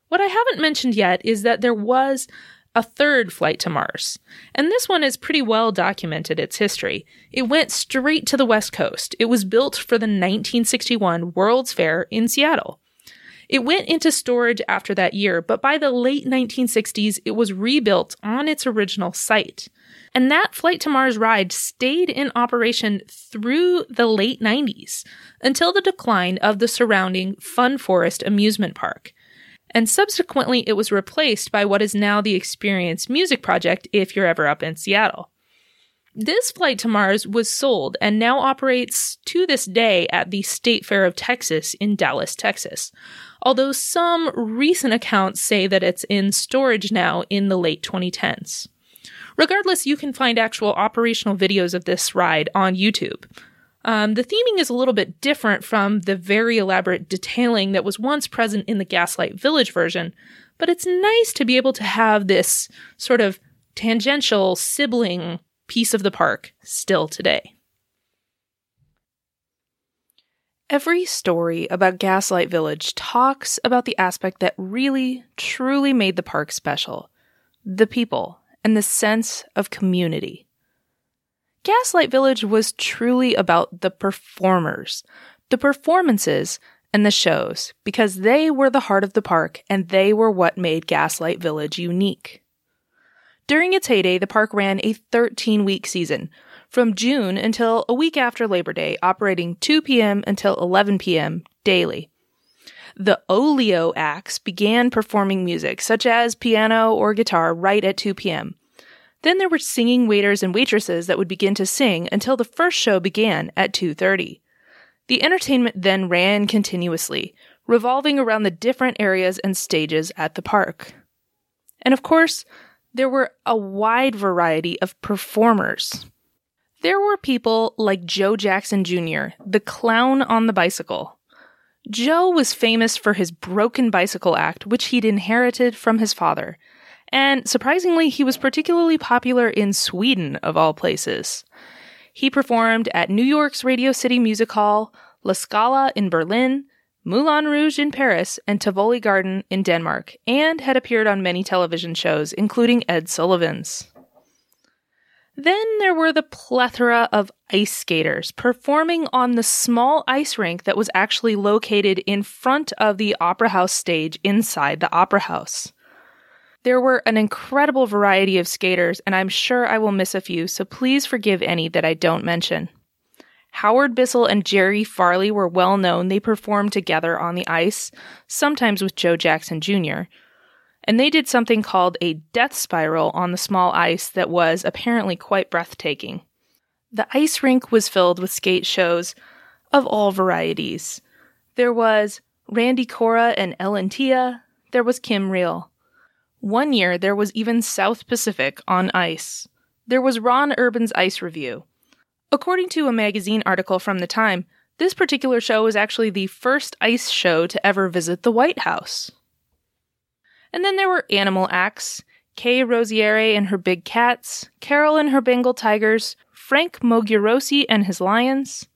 What I haven't mentioned yet is that there was a third flight to Mars, and this one is pretty well documented its history. It went straight to the West Coast. It was built for the 1961 World's Fair in Seattle. It went into storage after that year, but by the late 1960s, it was rebuilt on its original site. And that Flight to Mars ride stayed in operation through the late 90s until the decline of the surrounding Fun Forest amusement park and subsequently it was replaced by what is now the Experience Music Project if you're ever up in Seattle. This flight to Mars was sold and now operates to this day at the State Fair of Texas in Dallas, Texas. Although some recent accounts say that it's in storage now in the late 2010s. Regardless, you can find actual operational videos of this ride on YouTube. Um, the theming is a little bit different from the very elaborate detailing that was once present in the Gaslight Village version, but it's nice to be able to have this sort of tangential sibling piece of the park still today. Every story about Gaslight Village talks about the aspect that really, truly made the park special the people and the sense of community. Gaslight Village was truly about the performers, the performances, and the shows, because they were the heart of the park and they were what made Gaslight Village unique. During its heyday, the park ran a 13 week season, from June until a week after Labor Day, operating 2 p.m. until 11 p.m. daily. The Olio acts began performing music, such as piano or guitar, right at 2 p.m. Then there were singing waiters and waitresses that would begin to sing until the first show began at 2:30. The entertainment then ran continuously, revolving around the different areas and stages at the park. And of course, there were a wide variety of performers. There were people like Joe Jackson Jr., the clown on the bicycle. Joe was famous for his broken bicycle act, which he'd inherited from his father. And surprisingly, he was particularly popular in Sweden, of all places. He performed at New York's Radio City Music Hall, La Scala in Berlin, Moulin Rouge in Paris, and Tivoli Garden in Denmark, and had appeared on many television shows, including Ed Sullivan's. Then there were the plethora of ice skaters performing on the small ice rink that was actually located in front of the Opera House stage inside the Opera House. There were an incredible variety of skaters, and I'm sure I will miss a few, so please forgive any that I don't mention. Howard Bissell and Jerry Farley were well known. They performed together on the ice, sometimes with Joe Jackson Jr and they did something called a death spiral on the small ice that was apparently quite breathtaking. The ice rink was filled with skate shows of all varieties. There was Randy Cora and Ellen Tia, there was Kim Riel. One year there was even South Pacific on ice. There was Ron Urban's Ice Review. According to a magazine article from the time, this particular show was actually the first ice show to ever visit the White House. And then there were animal acts Kay Rosaire and her big cats, Carol and her Bengal tigers, Frank Mogurosi and his lions.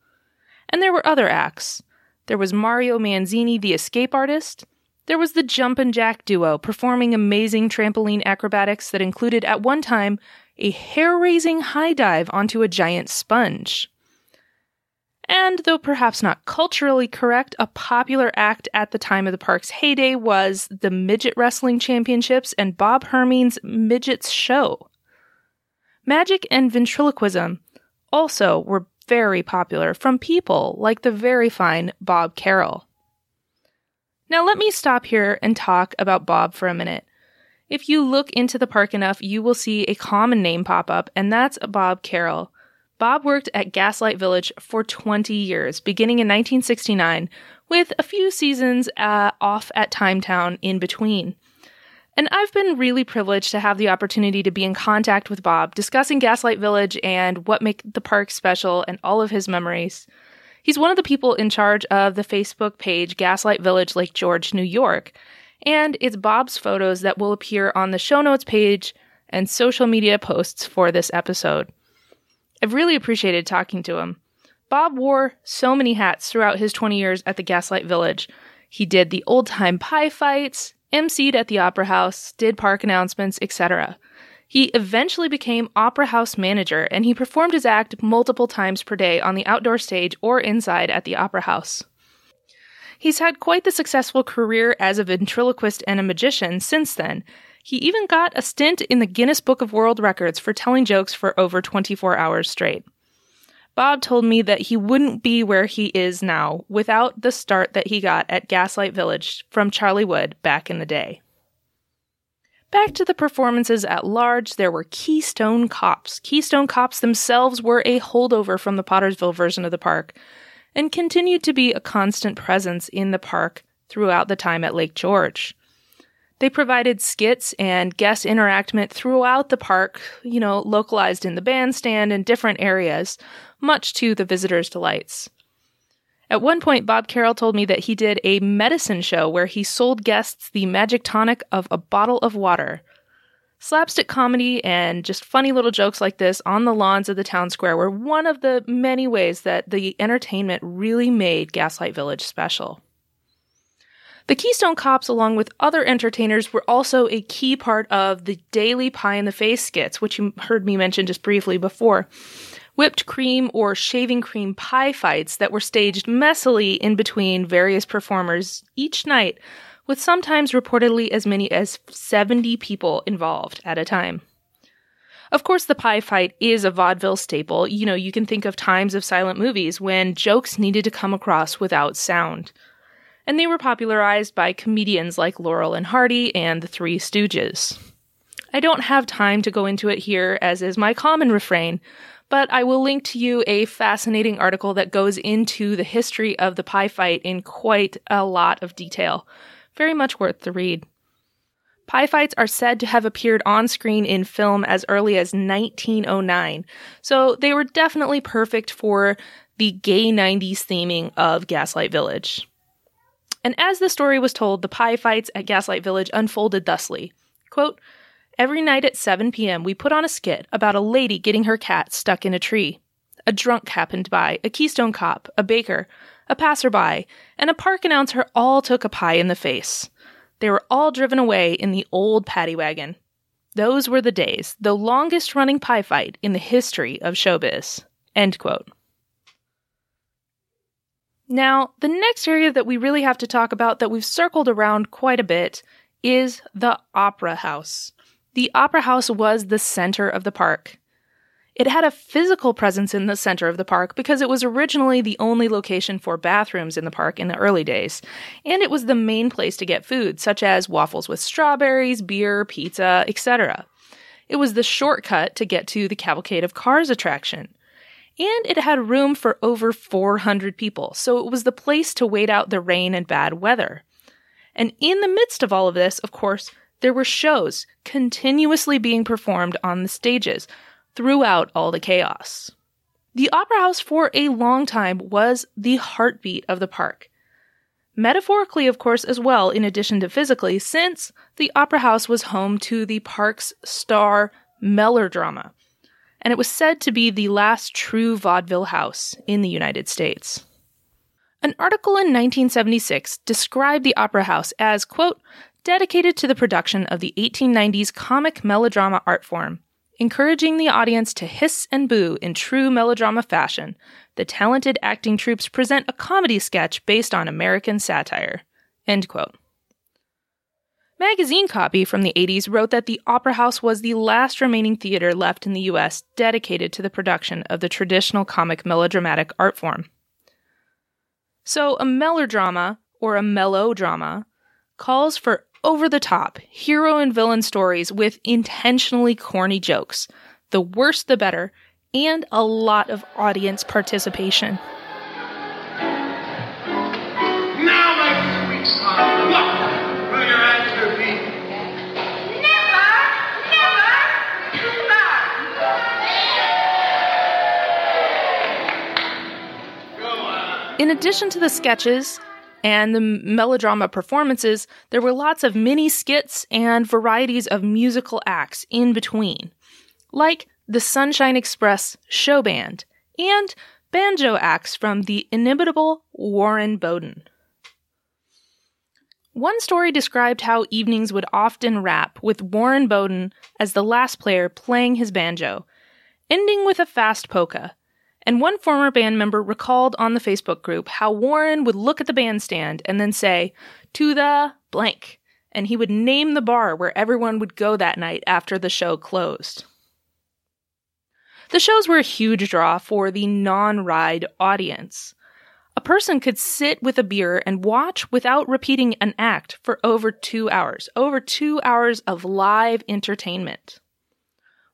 And there were other acts. There was Mario Manzini, the escape artist. There was the Jump and Jack duo performing amazing trampoline acrobatics that included at one time a hair raising high dive onto a giant sponge. And though perhaps not culturally correct, a popular act at the time of the park's heyday was the Midget Wrestling Championships and Bob Hermeen's Midgets Show. Magic and ventriloquism also were very popular from people like the very fine Bob Carroll. Now, let me stop here and talk about Bob for a minute. If you look into the park enough, you will see a common name pop up, and that's Bob Carroll. Bob worked at Gaslight Village for 20 years, beginning in 1969, with a few seasons uh, off at Timetown in between. And I've been really privileged to have the opportunity to be in contact with Bob, discussing Gaslight Village and what make the park special and all of his memories. He's one of the people in charge of the Facebook page Gaslight Village Lake George, New York, and it's Bob's photos that will appear on the show notes page and social media posts for this episode. I've really appreciated talking to him. Bob wore so many hats throughout his 20 years at the Gaslight Village. He did the old time pie fights, emceed at the Opera House, did park announcements, etc. He eventually became Opera House manager and he performed his act multiple times per day on the outdoor stage or inside at the Opera House. He's had quite the successful career as a ventriloquist and a magician since then, he even got a stint in the Guinness Book of World Records for telling jokes for over 24 hours straight. Bob told me that he wouldn't be where he is now without the start that he got at Gaslight Village from Charlie Wood back in the day. Back to the performances at large, there were Keystone Cops. Keystone Cops themselves were a holdover from the Pottersville version of the park and continued to be a constant presence in the park throughout the time at Lake George. They provided skits and guest interactment throughout the park, you know, localized in the bandstand and different areas, much to the visitors' delights. At one point, Bob Carroll told me that he did a medicine show where he sold guests the magic tonic of a bottle of water. Slapstick comedy and just funny little jokes like this on the lawns of the town square were one of the many ways that the entertainment really made Gaslight Village special. The Keystone Cops, along with other entertainers, were also a key part of the daily pie in the face skits, which you heard me mention just briefly before. Whipped cream or shaving cream pie fights that were staged messily in between various performers each night with sometimes reportedly as many as 70 people involved at a time. Of course, the pie fight is a vaudeville staple. You know, you can think of times of silent movies when jokes needed to come across without sound. And they were popularized by comedians like Laurel and Hardy and the Three Stooges. I don't have time to go into it here, as is my common refrain, but I will link to you a fascinating article that goes into the history of the pie fight in quite a lot of detail very much worth the read. Pie fights are said to have appeared on screen in film as early as 1909, so they were definitely perfect for the gay 90s theming of Gaslight Village. And as the story was told, the pie fights at Gaslight Village unfolded thusly Quote, Every night at 7 p.m., we put on a skit about a lady getting her cat stuck in a tree. A drunk happened by, a Keystone cop, a baker, a passerby, and a park announcer all took a pie in the face. They were all driven away in the old paddy wagon. Those were the days, the longest running pie fight in the history of showbiz. End quote. Now, the next area that we really have to talk about that we've circled around quite a bit is the Opera House. The Opera House was the center of the park. It had a physical presence in the center of the park because it was originally the only location for bathrooms in the park in the early days, and it was the main place to get food, such as waffles with strawberries, beer, pizza, etc. It was the shortcut to get to the Cavalcade of Cars attraction. And it had room for over 400 people, so it was the place to wait out the rain and bad weather. And in the midst of all of this, of course, there were shows continuously being performed on the stages, throughout all the chaos. The Opera House for a long time was the heartbeat of the park. Metaphorically, of course, as well, in addition to physically, since the Opera House was home to the park's star melodrama, and it was said to be the last true vaudeville house in the United States. An article in 1976 described the Opera House as, quote, dedicated to the production of the 1890s comic melodrama art form Encouraging the audience to hiss and boo in true melodrama fashion, the talented acting troupes present a comedy sketch based on American satire. End quote. Magazine copy from the 80s wrote that the Opera House was the last remaining theater left in the US dedicated to the production of the traditional comic melodramatic art form. So, a melodrama, or a melodrama, calls for over the top hero and villain stories with intentionally corny jokes. The worse the better, and a lot of audience participation. In addition to the sketches, and the melodrama performances, there were lots of mini skits and varieties of musical acts in between, like the Sunshine Express show band and banjo acts from the inimitable Warren Boden. One story described how evenings would often wrap with Warren Boden as the last player playing his banjo, ending with a fast polka and one former band member recalled on the Facebook group how Warren would look at the bandstand and then say, to the blank, and he would name the bar where everyone would go that night after the show closed. The shows were a huge draw for the non ride audience. A person could sit with a beer and watch without repeating an act for over two hours, over two hours of live entertainment.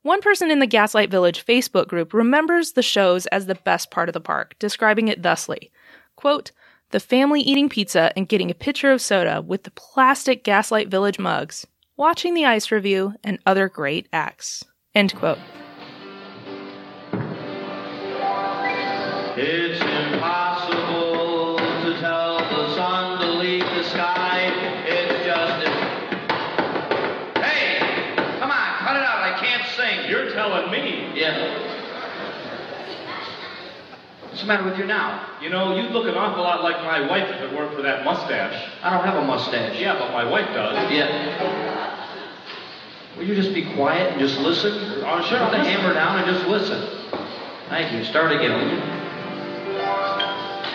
One person in the Gaslight Village Facebook group remembers the shows as the best part of the park, describing it thusly quote, The family eating pizza and getting a pitcher of soda with the plastic Gaslight Village mugs, watching the ice review, and other great acts. End quote. Matter with you now? You know, you'd look an awful lot like my wife if it weren't for that mustache. I don't have a mustache. Yeah, but my wife does. Yeah. Will you just be quiet and just listen? Oh, sure, Put the hammer down and just listen. Thank you. Start again, will you?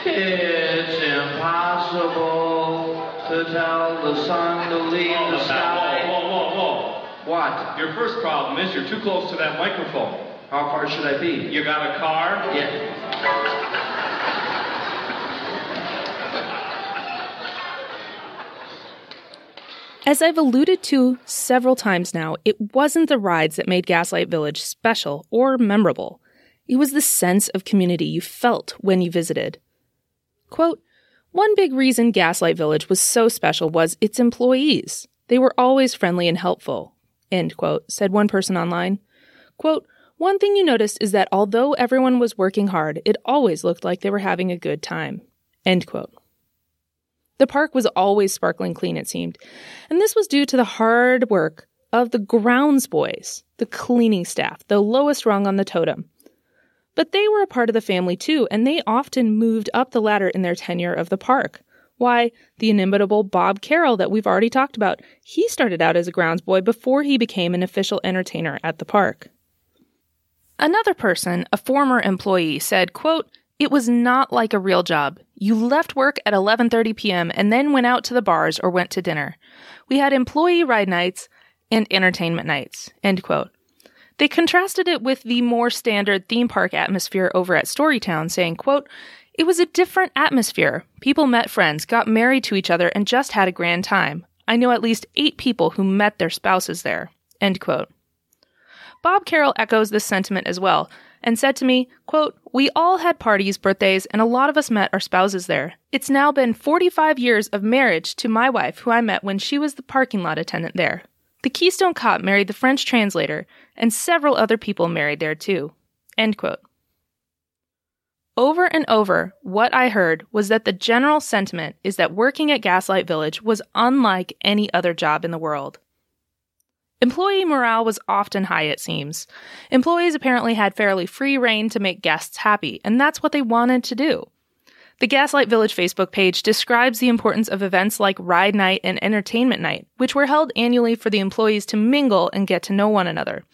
It's impossible to tell the sun to leave the whoa, sky. whoa, whoa, whoa. What? Your first problem is you're too close to that microphone. How far should I be? You got a car? Yeah. As I've alluded to several times now, it wasn't the rides that made Gaslight Village special or memorable. It was the sense of community you felt when you visited. Quote, one big reason Gaslight Village was so special was its employees. They were always friendly and helpful. End quote, said one person online. Quote, one thing you noticed is that although everyone was working hard, it always looked like they were having a good time. End quote. The park was always sparkling clean, it seemed, and this was due to the hard work of the grounds boys, the cleaning staff, the lowest rung on the totem. But they were a part of the family too, and they often moved up the ladder in their tenure of the park. Why, the inimitable Bob Carroll that we've already talked about, he started out as a grounds boy before he became an official entertainer at the park. Another person, a former employee, said, quote, it was not like a real job. You left work at 11:30 p.m. and then went out to the bars or went to dinner. We had employee ride nights and entertainment nights. End quote. They contrasted it with the more standard theme park atmosphere over at Storytown, saying, quote, It was a different atmosphere. People met friends, got married to each other, and just had a grand time. I know at least eight people who met their spouses there. End quote. Bob Carroll echoes this sentiment as well and said to me, quote, We all had parties, birthdays, and a lot of us met our spouses there. It's now been 45 years of marriage to my wife, who I met when she was the parking lot attendant there. The Keystone Cop married the French translator, and several other people married there too. End quote. Over and over, what I heard was that the general sentiment is that working at Gaslight Village was unlike any other job in the world. Employee morale was often high, it seems. Employees apparently had fairly free reign to make guests happy, and that's what they wanted to do. The Gaslight Village Facebook page describes the importance of events like Ride Night and Entertainment Night, which were held annually for the employees to mingle and get to know one another.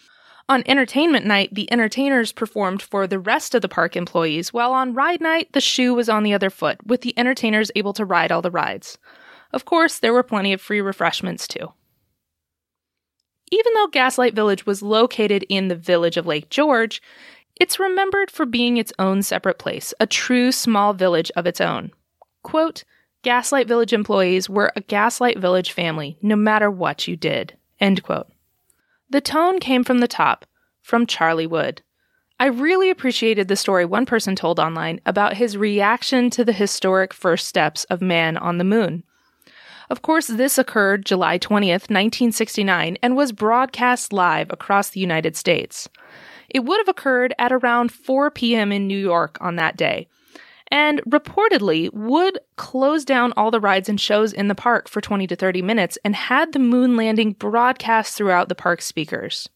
On Entertainment Night, the entertainers performed for the rest of the park employees, while on Ride Night, the shoe was on the other foot, with the entertainers able to ride all the rides. Of course, there were plenty of free refreshments too. Even though Gaslight Village was located in the village of Lake George, it's remembered for being its own separate place, a true small village of its own. Quote, Gaslight Village employees were a Gaslight Village family, no matter what you did. End quote. The tone came from the top, from Charlie Wood. I really appreciated the story one person told online about his reaction to the historic first steps of man on the moon. Of course, this occurred July 20th, 1969, and was broadcast live across the United States. It would have occurred at around 4 p.m. in New York on that day. And reportedly, would close down all the rides and shows in the park for 20 to 30 minutes and had the moon landing broadcast throughout the park speakers.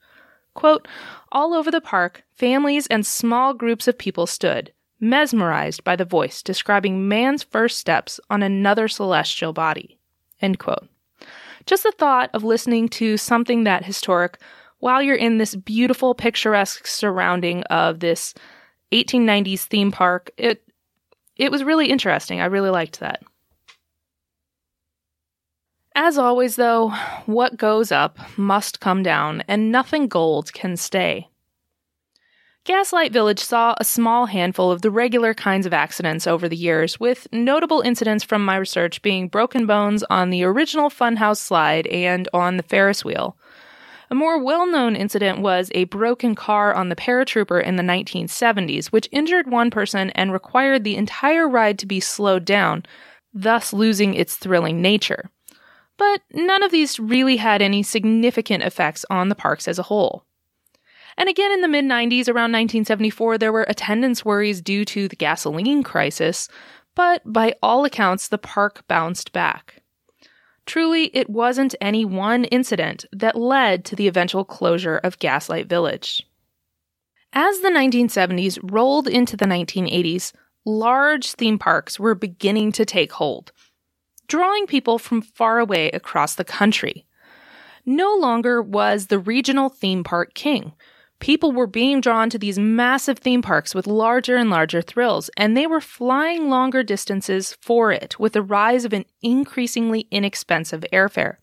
Quote, all over the park, families and small groups of people stood, mesmerized by the voice describing man's first steps on another celestial body. End quote. Just the thought of listening to something that historic while you're in this beautiful, picturesque surrounding of this 1890s theme park, it it was really interesting. I really liked that. As always, though, what goes up must come down, and nothing gold can stay. Gaslight Village saw a small handful of the regular kinds of accidents over the years, with notable incidents from my research being broken bones on the original Funhouse slide and on the Ferris wheel. A more well known incident was a broken car on the paratrooper in the 1970s, which injured one person and required the entire ride to be slowed down, thus losing its thrilling nature. But none of these really had any significant effects on the parks as a whole. And again, in the mid 90s, around 1974, there were attendance worries due to the gasoline crisis, but by all accounts, the park bounced back. Truly, it wasn't any one incident that led to the eventual closure of Gaslight Village. As the 1970s rolled into the 1980s, large theme parks were beginning to take hold, drawing people from far away across the country. No longer was the regional theme park king. People were being drawn to these massive theme parks with larger and larger thrills, and they were flying longer distances for it with the rise of an increasingly inexpensive airfare.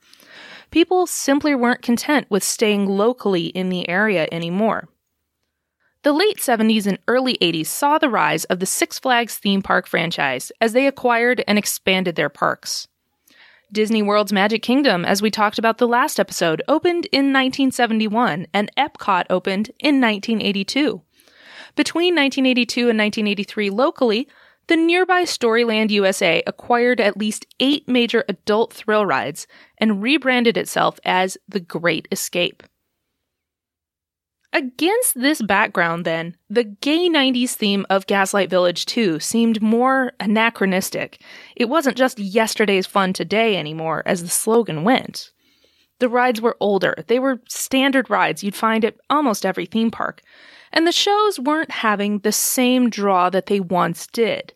People simply weren't content with staying locally in the area anymore. The late 70s and early 80s saw the rise of the Six Flags theme park franchise as they acquired and expanded their parks. Disney World's Magic Kingdom, as we talked about the last episode, opened in 1971 and Epcot opened in 1982. Between 1982 and 1983 locally, the nearby Storyland USA acquired at least eight major adult thrill rides and rebranded itself as The Great Escape. Against this background, then, the gay 90s theme of Gaslight Village 2 seemed more anachronistic. It wasn't just yesterday's fun today anymore, as the slogan went. The rides were older, they were standard rides you'd find at almost every theme park, and the shows weren't having the same draw that they once did.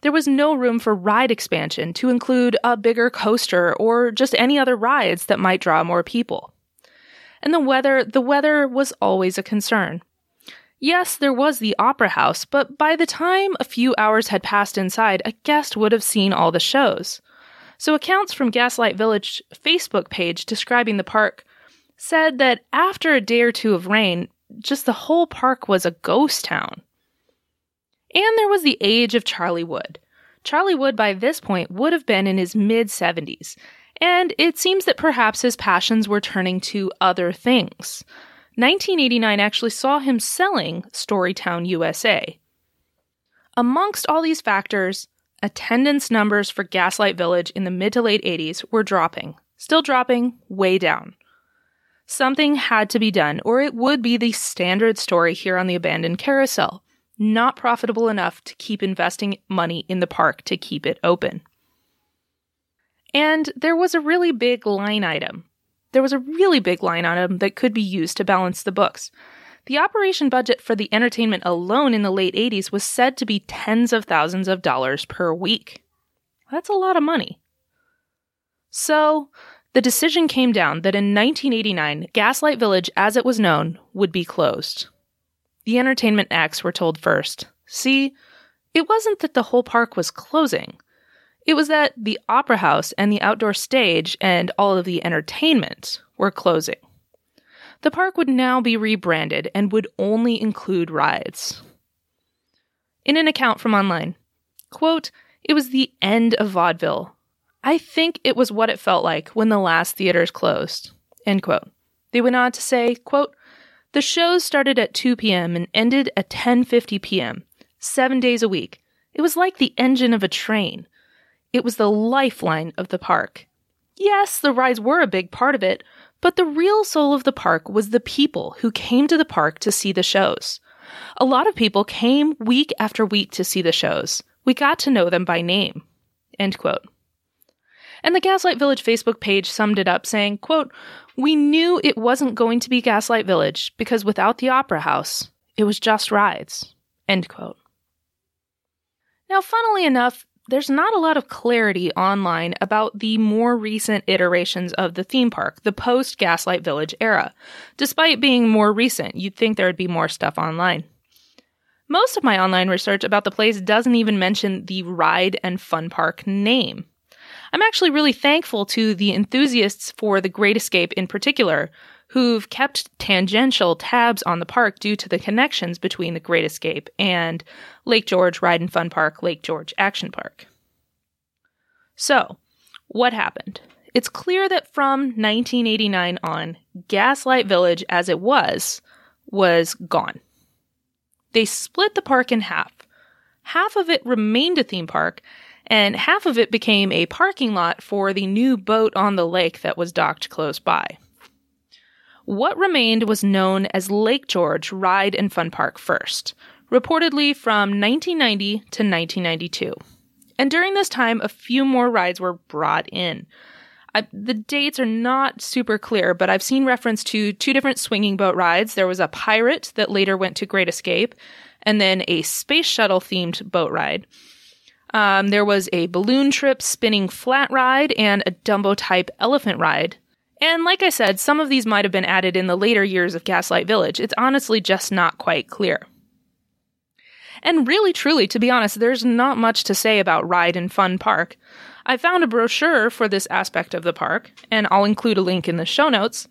There was no room for ride expansion to include a bigger coaster or just any other rides that might draw more people and the weather, the weather was always a concern. Yes, there was the opera house, but by the time a few hours had passed inside, a guest would have seen all the shows. So accounts from Gaslight Village Facebook page describing the park said that after a day or two of rain, just the whole park was a ghost town. And there was the age of Charlie Wood. Charlie Wood by this point would have been in his mid 70s, and it seems that perhaps his passions were turning to other things. 1989 actually saw him selling Storytown USA. Amongst all these factors, attendance numbers for Gaslight Village in the mid to late 80s were dropping, still dropping way down. Something had to be done, or it would be the standard story here on the abandoned carousel. Not profitable enough to keep investing money in the park to keep it open. And there was a really big line item. There was a really big line item that could be used to balance the books. The operation budget for the entertainment alone in the late 80s was said to be tens of thousands of dollars per week. That's a lot of money. So, the decision came down that in 1989, Gaslight Village, as it was known, would be closed. The entertainment acts were told first. See, it wasn't that the whole park was closing. It was that the opera house and the outdoor stage and all of the entertainment were closing. The park would now be rebranded and would only include rides. In an account from online, quote, it was the end of vaudeville. I think it was what it felt like when the last theaters closed. End quote. They went on to say, quote, the shows started at 2 p.m. and ended at 10:50 p.m. 7 days a week. It was like the engine of a train. It was the lifeline of the park. Yes, the rides were a big part of it, but the real soul of the park was the people who came to the park to see the shows. A lot of people came week after week to see the shows. We got to know them by name. End quote. And the Gaslight Village Facebook page summed it up saying, quote, We knew it wasn't going to be Gaslight Village because without the Opera House, it was just rides. End quote. Now, funnily enough, there's not a lot of clarity online about the more recent iterations of the theme park, the post Gaslight Village era. Despite being more recent, you'd think there would be more stuff online. Most of my online research about the place doesn't even mention the Ride and Fun Park name. I'm actually really thankful to the enthusiasts for The Great Escape in particular, who've kept tangential tabs on the park due to the connections between the Great Escape and Lake George Ride and Fun Park, Lake George Action Park. So, what happened? It's clear that from 1989 on, Gaslight Village as it was, was gone. They split the park in half. Half of it remained a theme park, and half of it became a parking lot for the new boat on the lake that was docked close by. What remained was known as Lake George Ride and Fun Park first, reportedly from 1990 to 1992. And during this time, a few more rides were brought in. I, the dates are not super clear, but I've seen reference to two different swinging boat rides. There was a pirate that later went to Great Escape, and then a space shuttle themed boat ride. Um, there was a balloon trip spinning flat ride and a Dumbo type elephant ride. And like I said, some of these might have been added in the later years of Gaslight Village. It's honestly just not quite clear. And really, truly, to be honest, there's not much to say about Ride and Fun Park. I found a brochure for this aspect of the park, and I'll include a link in the show notes.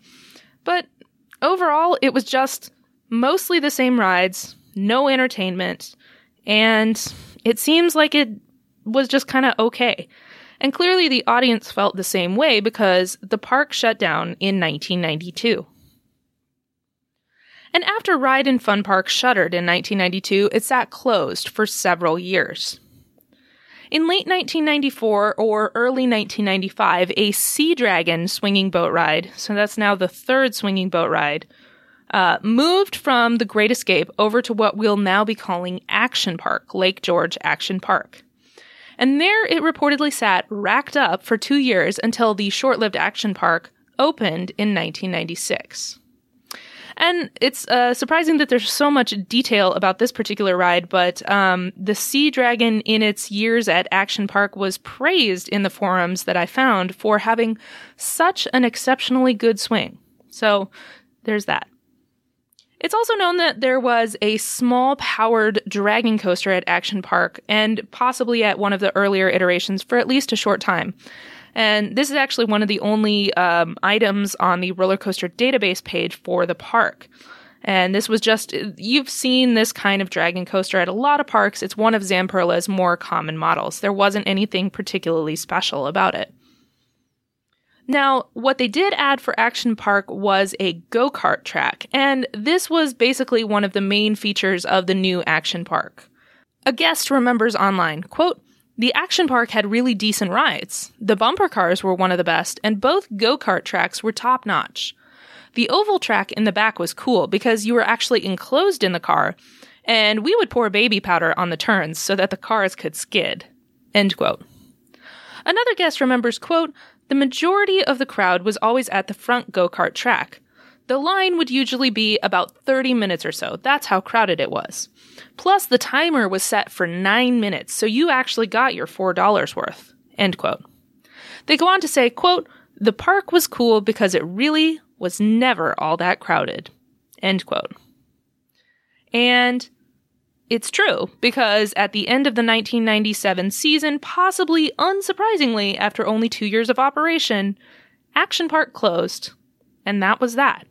But overall, it was just mostly the same rides, no entertainment, and it seems like it was just kind of okay. And clearly the audience felt the same way because the park shut down in 1992. And after Ride and Fun Park shuttered in 1992, it sat closed for several years. In late 1994 or early 1995, a Sea Dragon swinging boat ride, so that's now the third swinging boat ride, uh, moved from the Great Escape over to what we'll now be calling Action Park, Lake George Action Park. And there it reportedly sat racked up for two years until the short lived Action Park opened in 1996. And it's uh, surprising that there's so much detail about this particular ride, but um, the Sea Dragon in its years at Action Park was praised in the forums that I found for having such an exceptionally good swing. So there's that. It's also known that there was a small powered dragon coaster at Action Park and possibly at one of the earlier iterations for at least a short time. And this is actually one of the only um, items on the roller coaster database page for the park. And this was just, you've seen this kind of dragon coaster at a lot of parks. It's one of Zamperla's more common models. There wasn't anything particularly special about it. Now, what they did add for Action Park was a go kart track, and this was basically one of the main features of the new Action Park. A guest remembers online, quote, the action park had really decent rides. The bumper cars were one of the best, and both go kart tracks were top notch. The oval track in the back was cool because you were actually enclosed in the car, and we would pour baby powder on the turns so that the cars could skid. End quote. Another guest remembers, quote, the majority of the crowd was always at the front go kart track. The line would usually be about 30 minutes or so. That's how crowded it was. Plus, the timer was set for nine minutes, so you actually got your $4 worth. End quote. They go on to say, quote, the park was cool because it really was never all that crowded. End quote. And it's true, because at the end of the 1997 season, possibly unsurprisingly after only two years of operation, Action Park closed. And that was that.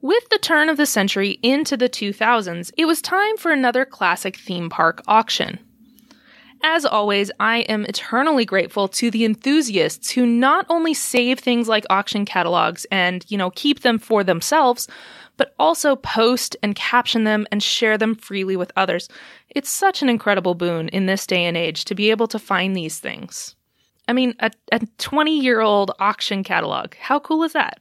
With the turn of the century into the 2000s, it was time for another classic theme park auction. As always, I am eternally grateful to the enthusiasts who not only save things like auction catalogs and, you know, keep them for themselves, but also post and caption them and share them freely with others. It's such an incredible boon in this day and age to be able to find these things. I mean, a a 20 year old auction catalog. How cool is that?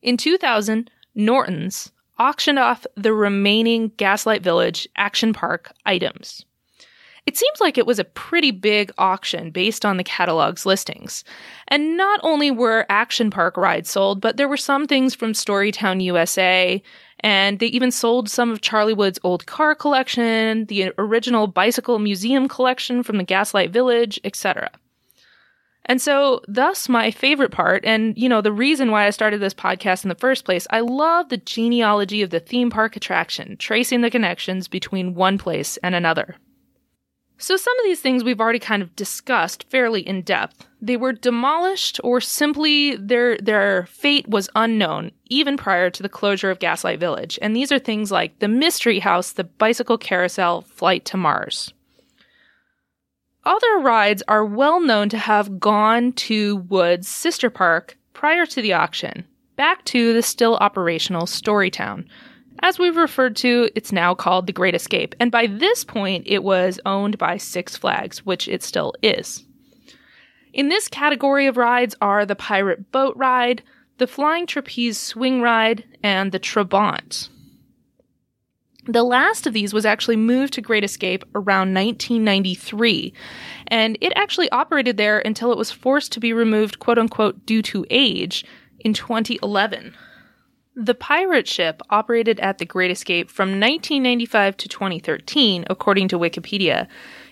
In 2000, Norton's auctioned off the remaining Gaslight Village Action Park items. It seems like it was a pretty big auction based on the catalog's listings. And not only were Action Park rides sold, but there were some things from Storytown USA, and they even sold some of Charlie Wood's old car collection, the original bicycle museum collection from the Gaslight Village, etc. And so, thus, my favorite part, and you know, the reason why I started this podcast in the first place, I love the genealogy of the theme park attraction, tracing the connections between one place and another. So, some of these things we've already kind of discussed fairly in depth. They were demolished, or simply their, their fate was unknown, even prior to the closure of Gaslight Village. And these are things like the Mystery House, the Bicycle Carousel, Flight to Mars other rides are well known to have gone to Wood's sister park prior to the auction, back to the still operational Storytown. As we've referred to, it's now called the Great Escape, and by this point it was owned by Six Flags, which it still is. In this category of rides are the Pirate Boat Ride, the Flying Trapeze Swing Ride, and the Trabant. The last of these was actually moved to Great Escape around 1993, and it actually operated there until it was forced to be removed, quote unquote, due to age in 2011. The pirate ship operated at the Great Escape from 1995 to 2013, according to Wikipedia.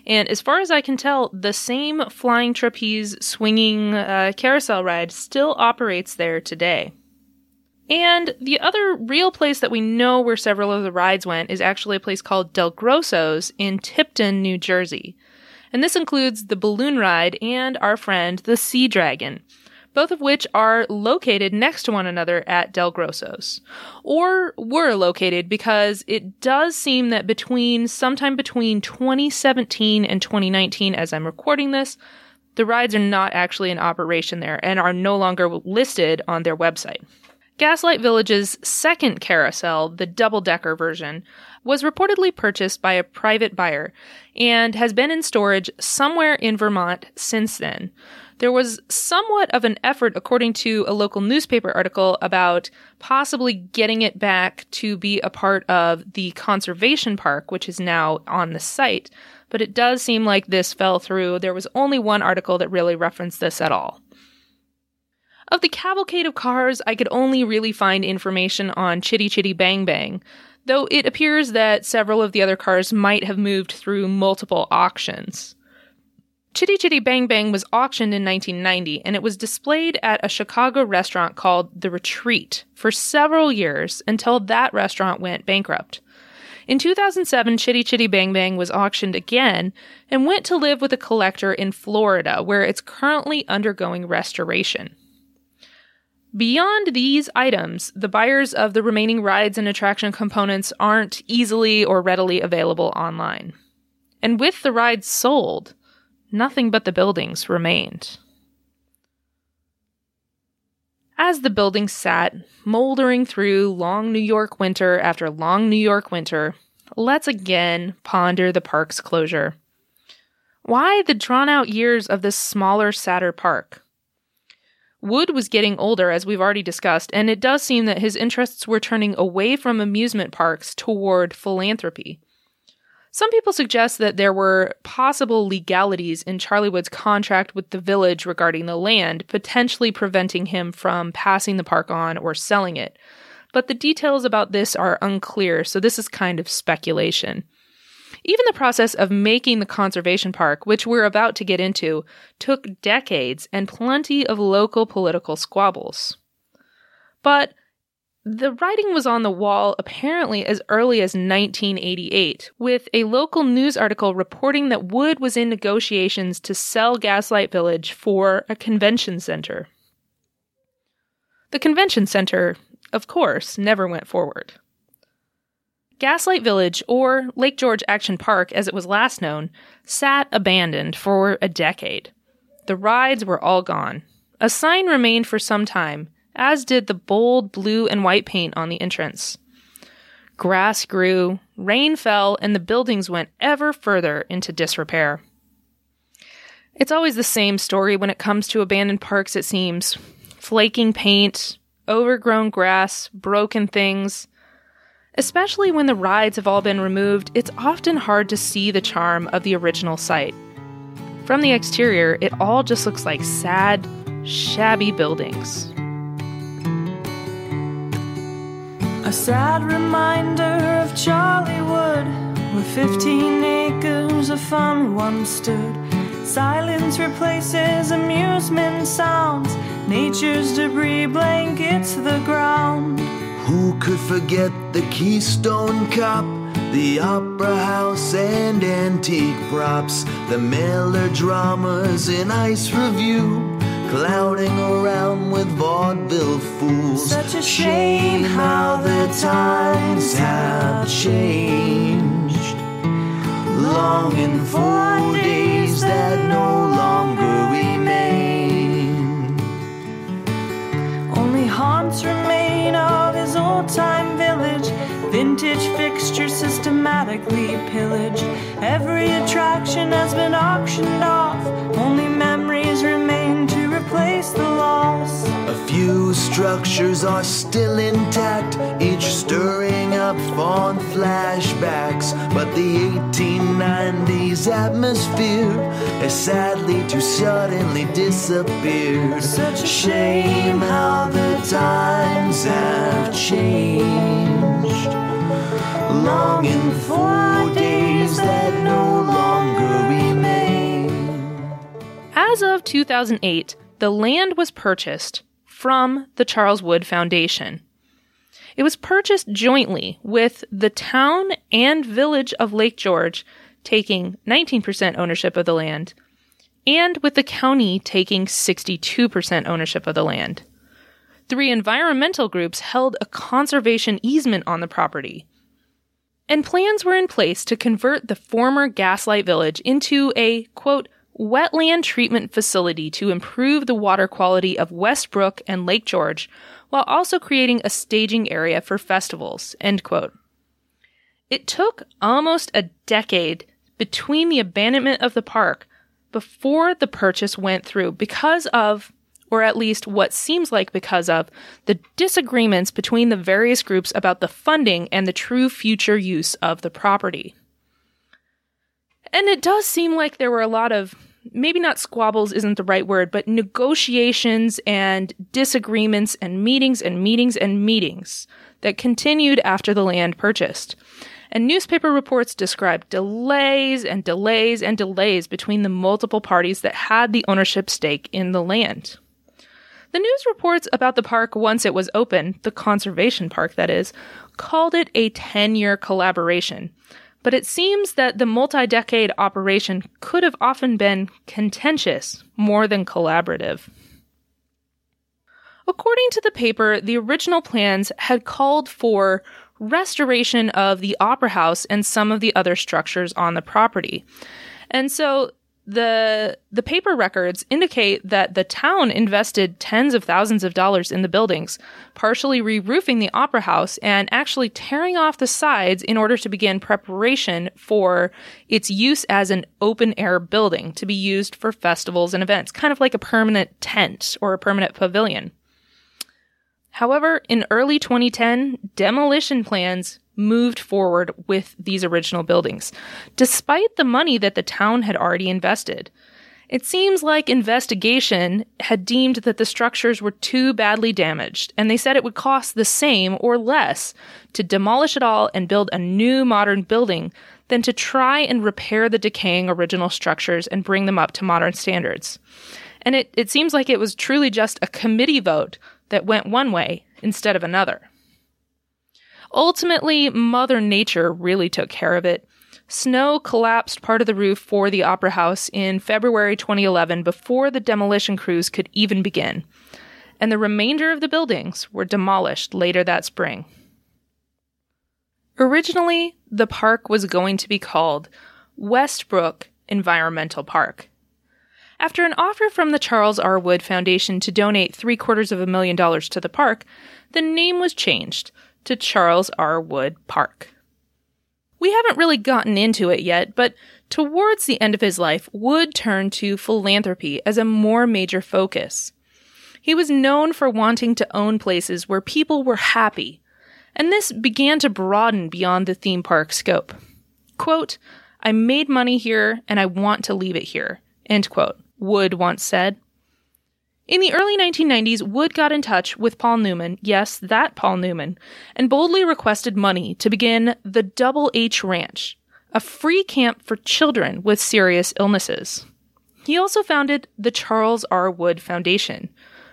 And as far as I can tell, the same flying trapeze swinging uh, carousel ride still operates there today. And the other real place that we know where several of the rides went is actually a place called Del Grosso's in Tipton, New Jersey. And this includes the balloon ride and our friend, the Sea Dragon, both of which are located next to one another at Del Grosso's. Or were located because it does seem that between sometime between 2017 and 2019, as I'm recording this, the rides are not actually in operation there and are no longer listed on their website. Gaslight Village's second carousel, the double decker version, was reportedly purchased by a private buyer and has been in storage somewhere in Vermont since then. There was somewhat of an effort, according to a local newspaper article, about possibly getting it back to be a part of the conservation park, which is now on the site. But it does seem like this fell through. There was only one article that really referenced this at all. Of the cavalcade of cars, I could only really find information on Chitty Chitty Bang Bang, though it appears that several of the other cars might have moved through multiple auctions. Chitty Chitty Bang Bang was auctioned in 1990 and it was displayed at a Chicago restaurant called The Retreat for several years until that restaurant went bankrupt. In 2007, Chitty Chitty Bang Bang was auctioned again and went to live with a collector in Florida where it's currently undergoing restoration. Beyond these items, the buyers of the remaining rides and attraction components aren't easily or readily available online. And with the rides sold, nothing but the buildings remained. As the buildings sat, moldering through long New York winter after long New York winter, let's again ponder the park's closure. Why the drawn out years of this smaller, sadder park? Wood was getting older, as we've already discussed, and it does seem that his interests were turning away from amusement parks toward philanthropy. Some people suggest that there were possible legalities in Charlie Wood's contract with the village regarding the land, potentially preventing him from passing the park on or selling it. But the details about this are unclear, so this is kind of speculation. Even the process of making the conservation park, which we're about to get into, took decades and plenty of local political squabbles. But the writing was on the wall apparently as early as 1988, with a local news article reporting that Wood was in negotiations to sell Gaslight Village for a convention center. The convention center, of course, never went forward. Gaslight Village, or Lake George Action Park as it was last known, sat abandoned for a decade. The rides were all gone. A sign remained for some time, as did the bold blue and white paint on the entrance. Grass grew, rain fell, and the buildings went ever further into disrepair. It's always the same story when it comes to abandoned parks, it seems. Flaking paint, overgrown grass, broken things. Especially when the rides have all been removed, it's often hard to see the charm of the original site. From the exterior, it all just looks like sad, shabby buildings. A sad reminder of Charlie Wood, where 15 acres of fun once stood. Silence replaces amusement sounds, nature's debris blankets the ground. Who could forget the Keystone Cop, the Opera House and antique props, the melodramas in Ice Revue, clouding around with vaudeville fools. Such a shame how the times have changed. Longing for days that no longer remain. Only haunts remain of his old time village. Vintage fixtures systematically pillage. Every attraction has been auctioned off. Only A few structures are still intact, each stirring up fond flashbacks, but the 1890s atmosphere has sadly too suddenly disappeared. Such a shame how the times have changed. Longing for days that no longer remain. As of 2008, the land was purchased from the Charles Wood Foundation. It was purchased jointly with the town and village of Lake George taking 19% ownership of the land and with the county taking 62% ownership of the land. Three environmental groups held a conservation easement on the property. And plans were in place to convert the former Gaslight Village into a, quote, wetland treatment facility to improve the water quality of Westbrook and Lake George while also creating a staging area for festivals, end quote. It took almost a decade between the abandonment of the park before the purchase went through because of, or at least what seems like because of, the disagreements between the various groups about the funding and the true future use of the property. And it does seem like there were a lot of, maybe not squabbles isn't the right word, but negotiations and disagreements and meetings and meetings and meetings that continued after the land purchased. And newspaper reports described delays and delays and delays between the multiple parties that had the ownership stake in the land. The news reports about the park once it was open, the conservation park that is, called it a 10 year collaboration. But it seems that the multi decade operation could have often been contentious more than collaborative. According to the paper, the original plans had called for restoration of the opera house and some of the other structures on the property. And so the the paper records indicate that the town invested tens of thousands of dollars in the buildings, partially re-roofing the opera house and actually tearing off the sides in order to begin preparation for its use as an open air building to be used for festivals and events, kind of like a permanent tent or a permanent pavilion. However, in early 2010, demolition plans moved forward with these original buildings, despite the money that the town had already invested. It seems like investigation had deemed that the structures were too badly damaged, and they said it would cost the same or less to demolish it all and build a new modern building than to try and repair the decaying original structures and bring them up to modern standards. And it, it seems like it was truly just a committee vote that went one way instead of another. Ultimately, Mother Nature really took care of it. Snow collapsed part of the roof for the Opera House in February 2011 before the demolition crews could even begin, and the remainder of the buildings were demolished later that spring. Originally, the park was going to be called Westbrook Environmental Park. After an offer from the Charles R. Wood Foundation to donate three quarters of a million dollars to the park, the name was changed to Charles R. Wood Park. We haven't really gotten into it yet, but towards the end of his life, Wood turned to philanthropy as a more major focus. He was known for wanting to own places where people were happy, and this began to broaden beyond the theme park scope. Quote, I made money here and I want to leave it here, end quote, Wood once said. In the early 1990s, Wood got in touch with Paul Newman, yes, that Paul Newman, and boldly requested money to begin the Double H Ranch, a free camp for children with serious illnesses. He also founded the Charles R. Wood Foundation,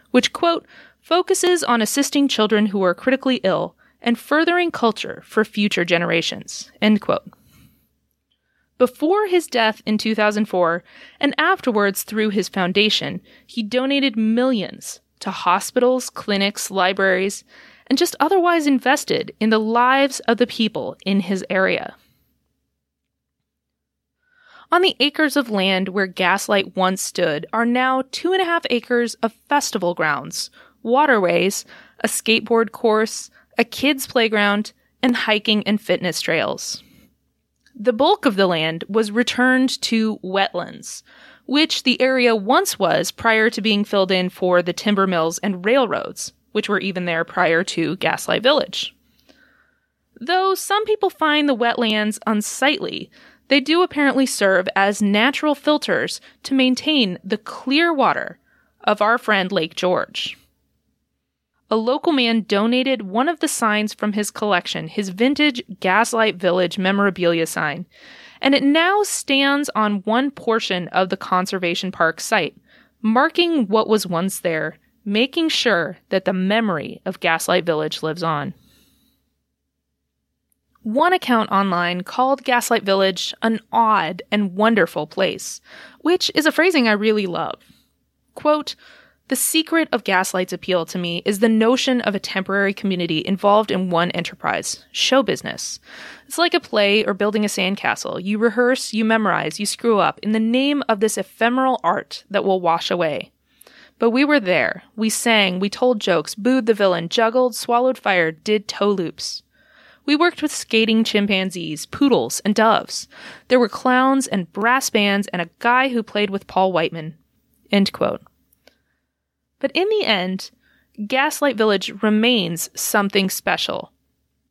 which, quote, focuses on assisting children who are critically ill and furthering culture for future generations, end quote. Before his death in 2004, and afterwards through his foundation, he donated millions to hospitals, clinics, libraries, and just otherwise invested in the lives of the people in his area. On the acres of land where Gaslight once stood are now two and a half acres of festival grounds, waterways, a skateboard course, a kids' playground, and hiking and fitness trails. The bulk of the land was returned to wetlands, which the area once was prior to being filled in for the timber mills and railroads, which were even there prior to Gaslight Village. Though some people find the wetlands unsightly, they do apparently serve as natural filters to maintain the clear water of our friend Lake George. A local man donated one of the signs from his collection, his vintage Gaslight Village memorabilia sign, and it now stands on one portion of the Conservation Park site, marking what was once there, making sure that the memory of Gaslight Village lives on. One account online called Gaslight Village an odd and wonderful place, which is a phrasing I really love. Quote, the secret of Gaslight's appeal to me is the notion of a temporary community involved in one enterprise show business. It's like a play or building a sandcastle. You rehearse, you memorize, you screw up in the name of this ephemeral art that will wash away. But we were there. We sang, we told jokes, booed the villain, juggled, swallowed fire, did toe loops. We worked with skating chimpanzees, poodles, and doves. There were clowns and brass bands and a guy who played with Paul Whiteman. End quote. But in the end, Gaslight Village remains something special.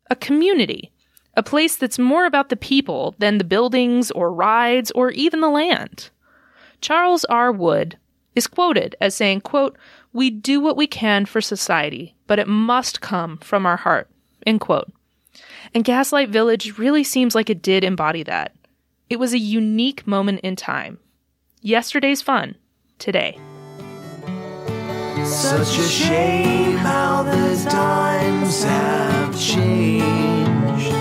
A community. A place that's more about the people than the buildings or rides or even the land. Charles R. Wood is quoted as saying, quote, We do what we can for society, but it must come from our heart. End quote. And Gaslight Village really seems like it did embody that. It was a unique moment in time. Yesterday's fun, today. Such a shame how the times have changed.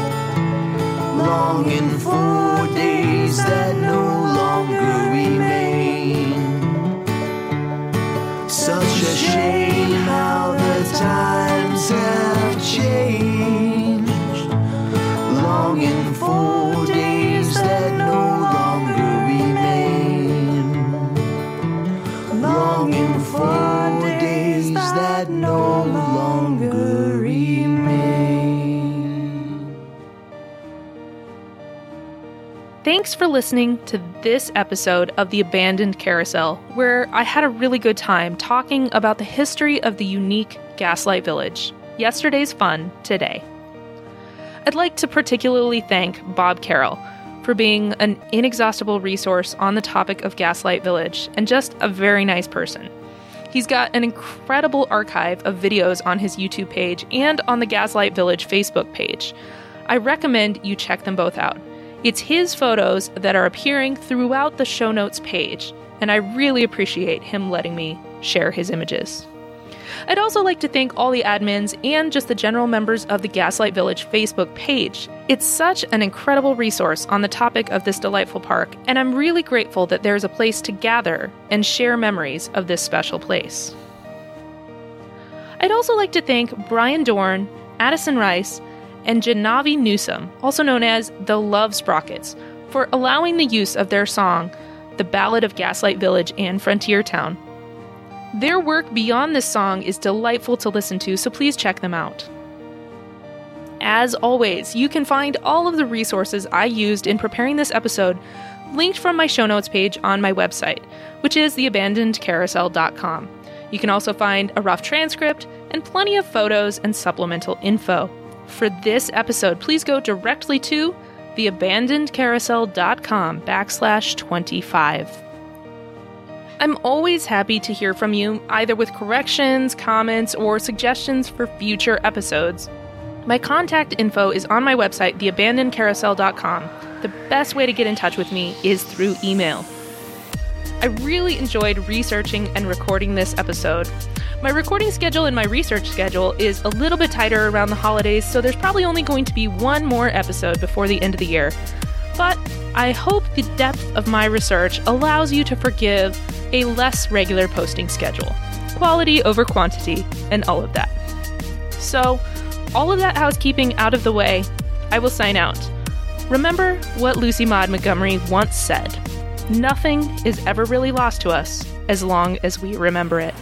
Longing for days that no longer remain. Such a shame how the times have changed. Longing for Thanks for listening to this episode of The Abandoned Carousel, where I had a really good time talking about the history of the unique Gaslight Village. Yesterday's fun today. I'd like to particularly thank Bob Carroll for being an inexhaustible resource on the topic of Gaslight Village and just a very nice person. He's got an incredible archive of videos on his YouTube page and on the Gaslight Village Facebook page. I recommend you check them both out. It's his photos that are appearing throughout the show notes page, and I really appreciate him letting me share his images. I'd also like to thank all the admins and just the general members of the Gaslight Village Facebook page. It's such an incredible resource on the topic of this delightful park, and I'm really grateful that there's a place to gather and share memories of this special place. I'd also like to thank Brian Dorn, Addison Rice, and Jahnavi Newsom, also known as the Love Sprockets, for allowing the use of their song, The Ballad of Gaslight Village and Frontier Town. Their work beyond this song is delightful to listen to, so please check them out. As always, you can find all of the resources I used in preparing this episode linked from my show notes page on my website, which is theabandonedcarousel.com. You can also find a rough transcript and plenty of photos and supplemental info. For this episode, please go directly to theabandonedcarousel.com backslash 25. I'm always happy to hear from you, either with corrections, comments, or suggestions for future episodes. My contact info is on my website, theabandonedcarousel.com. The best way to get in touch with me is through email. I really enjoyed researching and recording this episode. My recording schedule and my research schedule is a little bit tighter around the holidays, so there's probably only going to be one more episode before the end of the year. But I hope the depth of my research allows you to forgive a less regular posting schedule. Quality over quantity, and all of that. So, all of that housekeeping out of the way, I will sign out. Remember what Lucy Maud Montgomery once said Nothing is ever really lost to us as long as we remember it.